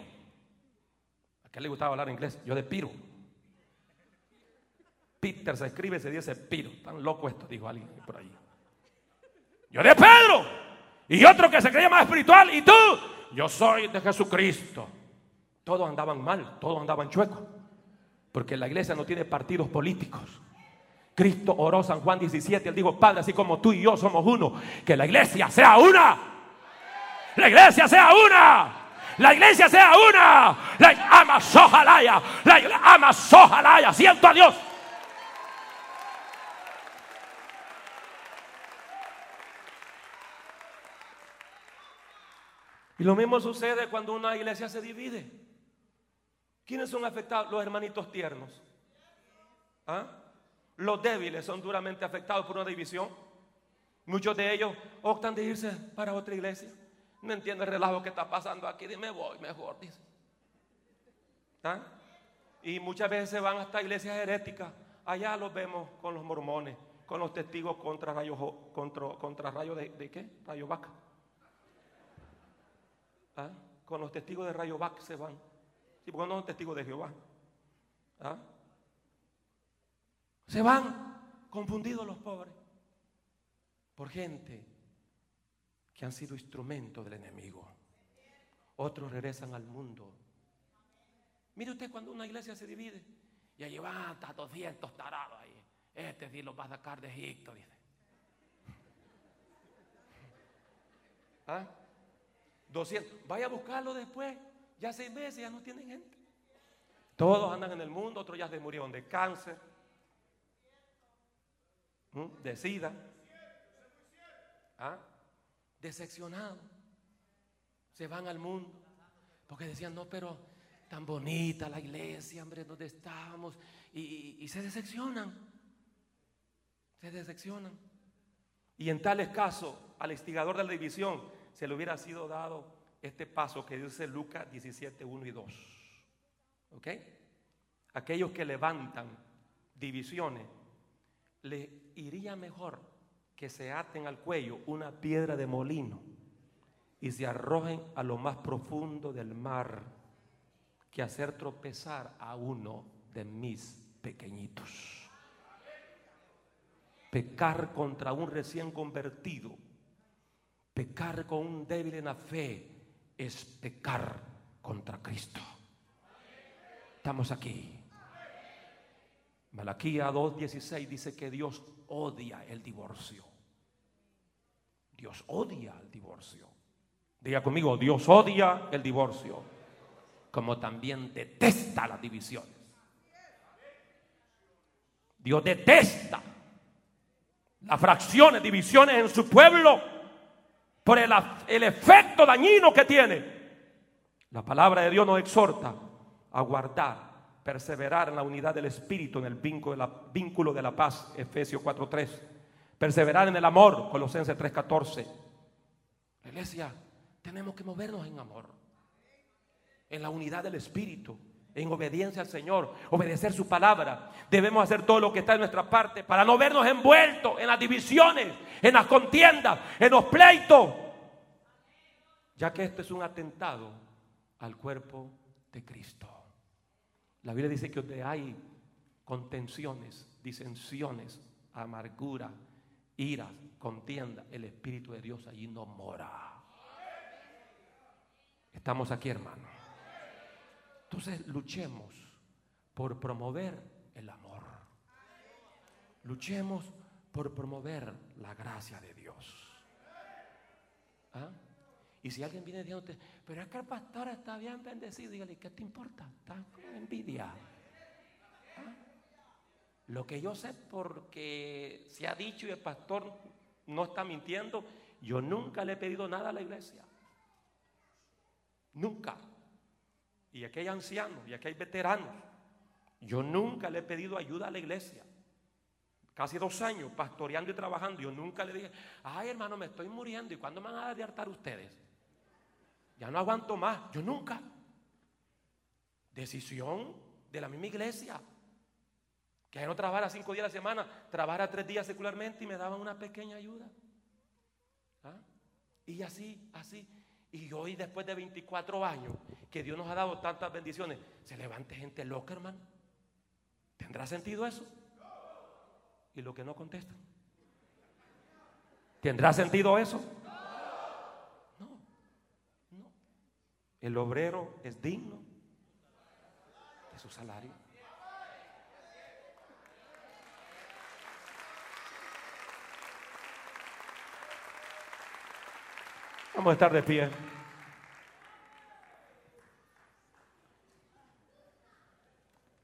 ¿A qué le gustaba hablar inglés? Yo de Piro. Peter se escribe, se dice Piro. Tan loco esto, dijo alguien por ahí. Yo de Pedro. Y otro que se creía más espiritual. ¿Y tú? Yo soy de Jesucristo. Todos andaban mal, todos andaban chuecos. Porque la iglesia no tiene partidos políticos. Cristo oró San Juan 17. Él dijo, Padre, así como tú y yo somos uno, que la iglesia sea una. La iglesia sea una. La iglesia sea una. La ama sojalaya. La ama sojalaya. Siento a Dios. Y lo mismo sucede cuando una iglesia se divide. ¿Quiénes son afectados? Los hermanitos tiernos. ¿Ah? Los débiles son duramente afectados por una división. Muchos de ellos optan de irse para otra iglesia. No entiendo el relajo que está pasando aquí. Dime voy mejor, dice. ¿Ah? Y muchas veces se van hasta iglesias heréticas. Allá los vemos con los mormones, con los testigos contra rayos contra, contra rayo de, qué? Rayo vaca. ¿Ah? Con los testigos de rayo vaca se van. Sí, porque no son testigos de Jehová. ¿Ah? Se van confundidos los pobres por gente que han sido instrumento del enemigo. Otros regresan al mundo. Mire usted cuando una iglesia se divide y ahí van hasta 200 tarados ahí. Este sí lo va a sacar de Egipto, dice. ¿Ah? 200. Vaya a buscarlo después. Ya seis meses ya no tienen gente. Todos andan en el mundo, otros ya se murieron de cáncer, de sida. ¿Ah? Decepcionados. Se van al mundo. Porque decían, no, pero tan bonita la iglesia, hombre, donde estábamos. Y, se decepcionan. Se decepcionan. Y en tales casos, al instigador de la división se le hubiera sido dado este paso que dice Lucas 17, 1 y 2. ¿Ok? Aquellos que levantan divisiones, le iría mejor que se aten al cuello una piedra de molino y se arrojen a lo más profundo del mar que hacer tropezar a uno de mis pequeñitos. Pecar contra un recién convertido, pecar con un débil en la fe, es pecar contra Cristo. Estamos aquí. Malaquía 2.16 dice que Dios odia el divorcio. Dios odia el divorcio. Diga conmigo, Dios odia el divorcio, como también detesta las divisiones. Dios detesta las fracciones, divisiones en su pueblo por el, el, efecto dañino que tiene. La palabra de Dios nos exhorta a guardar, perseverar en la unidad del Espíritu, en el vínculo de la, vínculo de la paz, Efesios 4.3 Perseverar en el amor, Colosenses 3:14. iglesia, tenemos que movernos en amor, en la unidad del Espíritu, en obediencia al Señor, obedecer su palabra. Debemos hacer todo lo que está en nuestra parte para no vernos envueltos en las divisiones, en las contiendas, en los pleitos, ya que esto es un atentado al cuerpo de Cristo. La Biblia dice que donde hay contenciones, disensiones, amargura, ira, contienda, el Espíritu de Dios allí no mora. Estamos aquí, hermano. Entonces, luchemos por promover el amor. Luchemos por promover la gracia de Dios. ¿Ah? Y si alguien viene diciendo, pero es que el pastor está bien bendecido, dígale, ¿qué te importa? Está con envidia. Lo que yo sé porque se ha dicho y el pastor no está mintiendo, yo nunca le he pedido nada a la iglesia. Nunca. Y aquí hay ancianos y aquí hay veteranos. Yo nunca le he pedido ayuda a la iglesia. Casi dos años pastoreando y trabajando. Yo nunca le dije, ay hermano, me estoy muriendo. ¿Y cuándo me van a hartar ustedes? Ya no aguanto más. Yo nunca. Decisión de la misma iglesia. Que no trabajara cinco días a la semana, trabajara tres días secularmente y me daban una pequeña ayuda. ¿Ah? Y así, así. Y hoy, después de 24 años, que Dios nos ha dado tantas bendiciones, se levante gente loca, hermano. ¿Tendrá sentido eso? Y lo que no contestan. ¿Tendrá sentido eso? No, no. El obrero es digno de su salario. Vamos a estar de pie.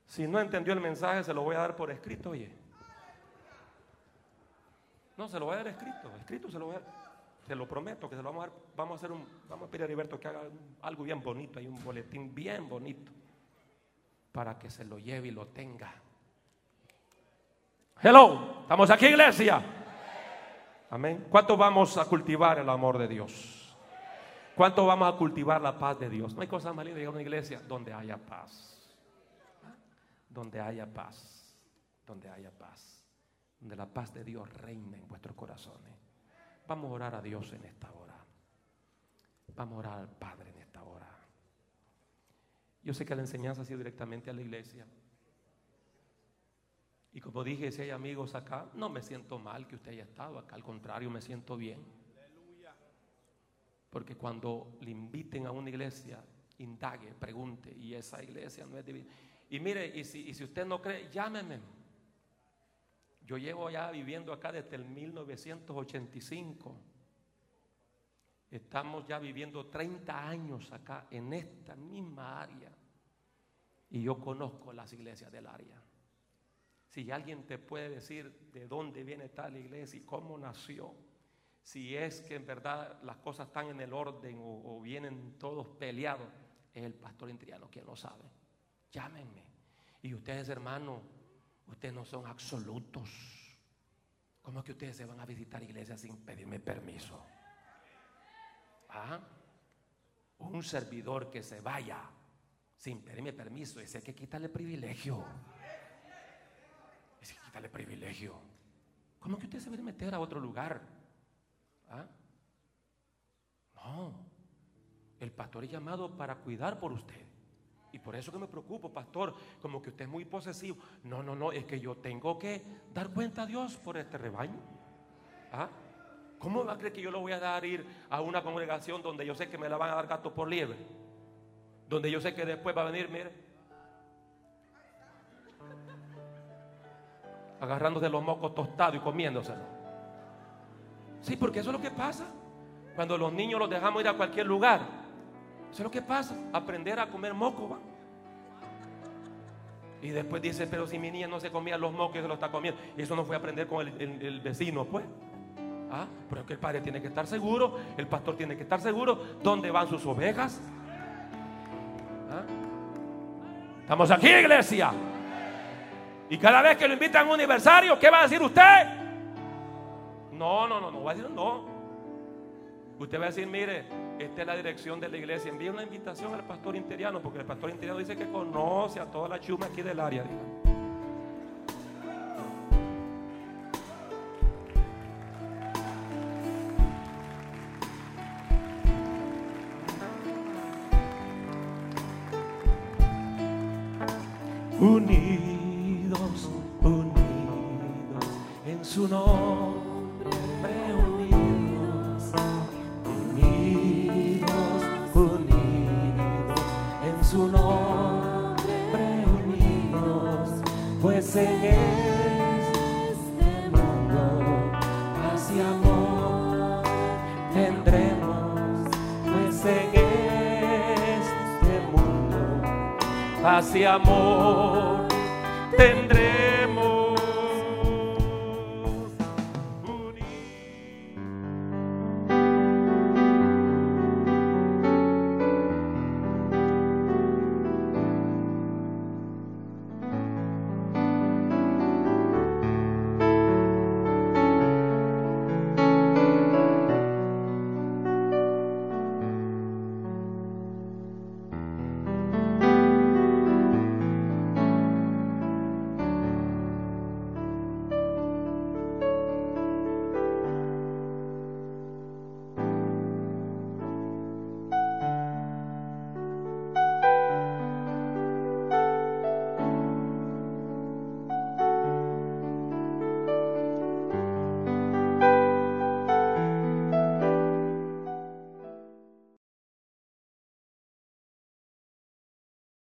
Si no entendió el mensaje, se lo voy a dar por escrito, oye. No, se lo voy a dar escrito, escrito se lo voy a dar. Se lo prometo que se lo vamos a dar. Vamos a hacer un, vamos a pedir a Heriberto que haga algo bien bonito, hay un boletín bien bonito para que se lo lleve y lo tenga. Hello, estamos aquí, iglesia. Amén. ¿Cuánto vamos a cultivar el amor de Dios? ¿Cuánto vamos a cultivar la paz de Dios? No hay cosa más linda que una iglesia donde haya paz. Donde haya paz. Donde haya paz. Donde la paz de Dios reina en vuestros corazones. Vamos a orar a Dios en esta hora. Vamos a orar al Padre en esta hora. Yo sé que la enseñanza ha sido directamente a la iglesia. Y como dije, si hay amigos acá, no me siento mal que usted haya estado acá. Al contrario, me siento bien. Porque cuando le inviten a una iglesia, indague, pregunte, y esa iglesia no es divina. Y mire, y si, usted no cree, llámeme. Yo llevo ya viviendo acá desde el 1985. Estamos ya viviendo 30 años acá en esta misma área. Y yo conozco las iglesias del área. Si alguien te puede decir de dónde viene tal iglesia y cómo nació, si es que en verdad las cosas están en el orden o, vienen todos peleados, es el pastor interiano quien lo sabe. Llámenme. Y ustedes, hermanos, ustedes no son absolutos. ¿Cómo es que ustedes se van a visitar iglesias sin pedirme permiso? ¿Ah? Un servidor que se vaya sin pedirme permiso, ese hay que quitarle privilegio. Ese que quitarle privilegio. ¿Cómo es que usted se va a meter a otro lugar? ¿Ah? No, el pastor es llamado para cuidar por usted. Y por eso que me preocupo, pastor, como que usted es muy posesivo. No, no, no, es que yo tengo que dar cuenta a Dios por este rebaño. ¿Ah? ¿Cómo va a creer que yo lo voy a dar ir a una congregación donde yo sé que me la van a dar gato por liebre? Donde yo sé que después va a venir, mire, agarrándose los mocos tostados y comiéndoselo. Sí, porque eso es lo que pasa. Cuando los niños los dejamos ir a cualquier lugar. Eso es lo que pasa. Aprender a comer moco, ¿va? Y después dice, pero si mi niña no se comía los mocos, se lo está comiendo. Y eso no fue aprender con el, vecino, pues. ¿Ah? Pero es que el padre tiene que estar seguro, el pastor tiene que estar seguro dónde van sus ovejas. ¿Ah? Estamos aquí, iglesia. Y cada vez que lo invitan a un aniversario, ¿qué va a decir usted? No, no, no, no va a decir no. Usted va a decir, mire, esta es la dirección de la iglesia. Envíe una invitación al pastor interiano, porque el pastor interiano dice que conoce a toda la chuma aquí del área. Unidos, amor. tendremos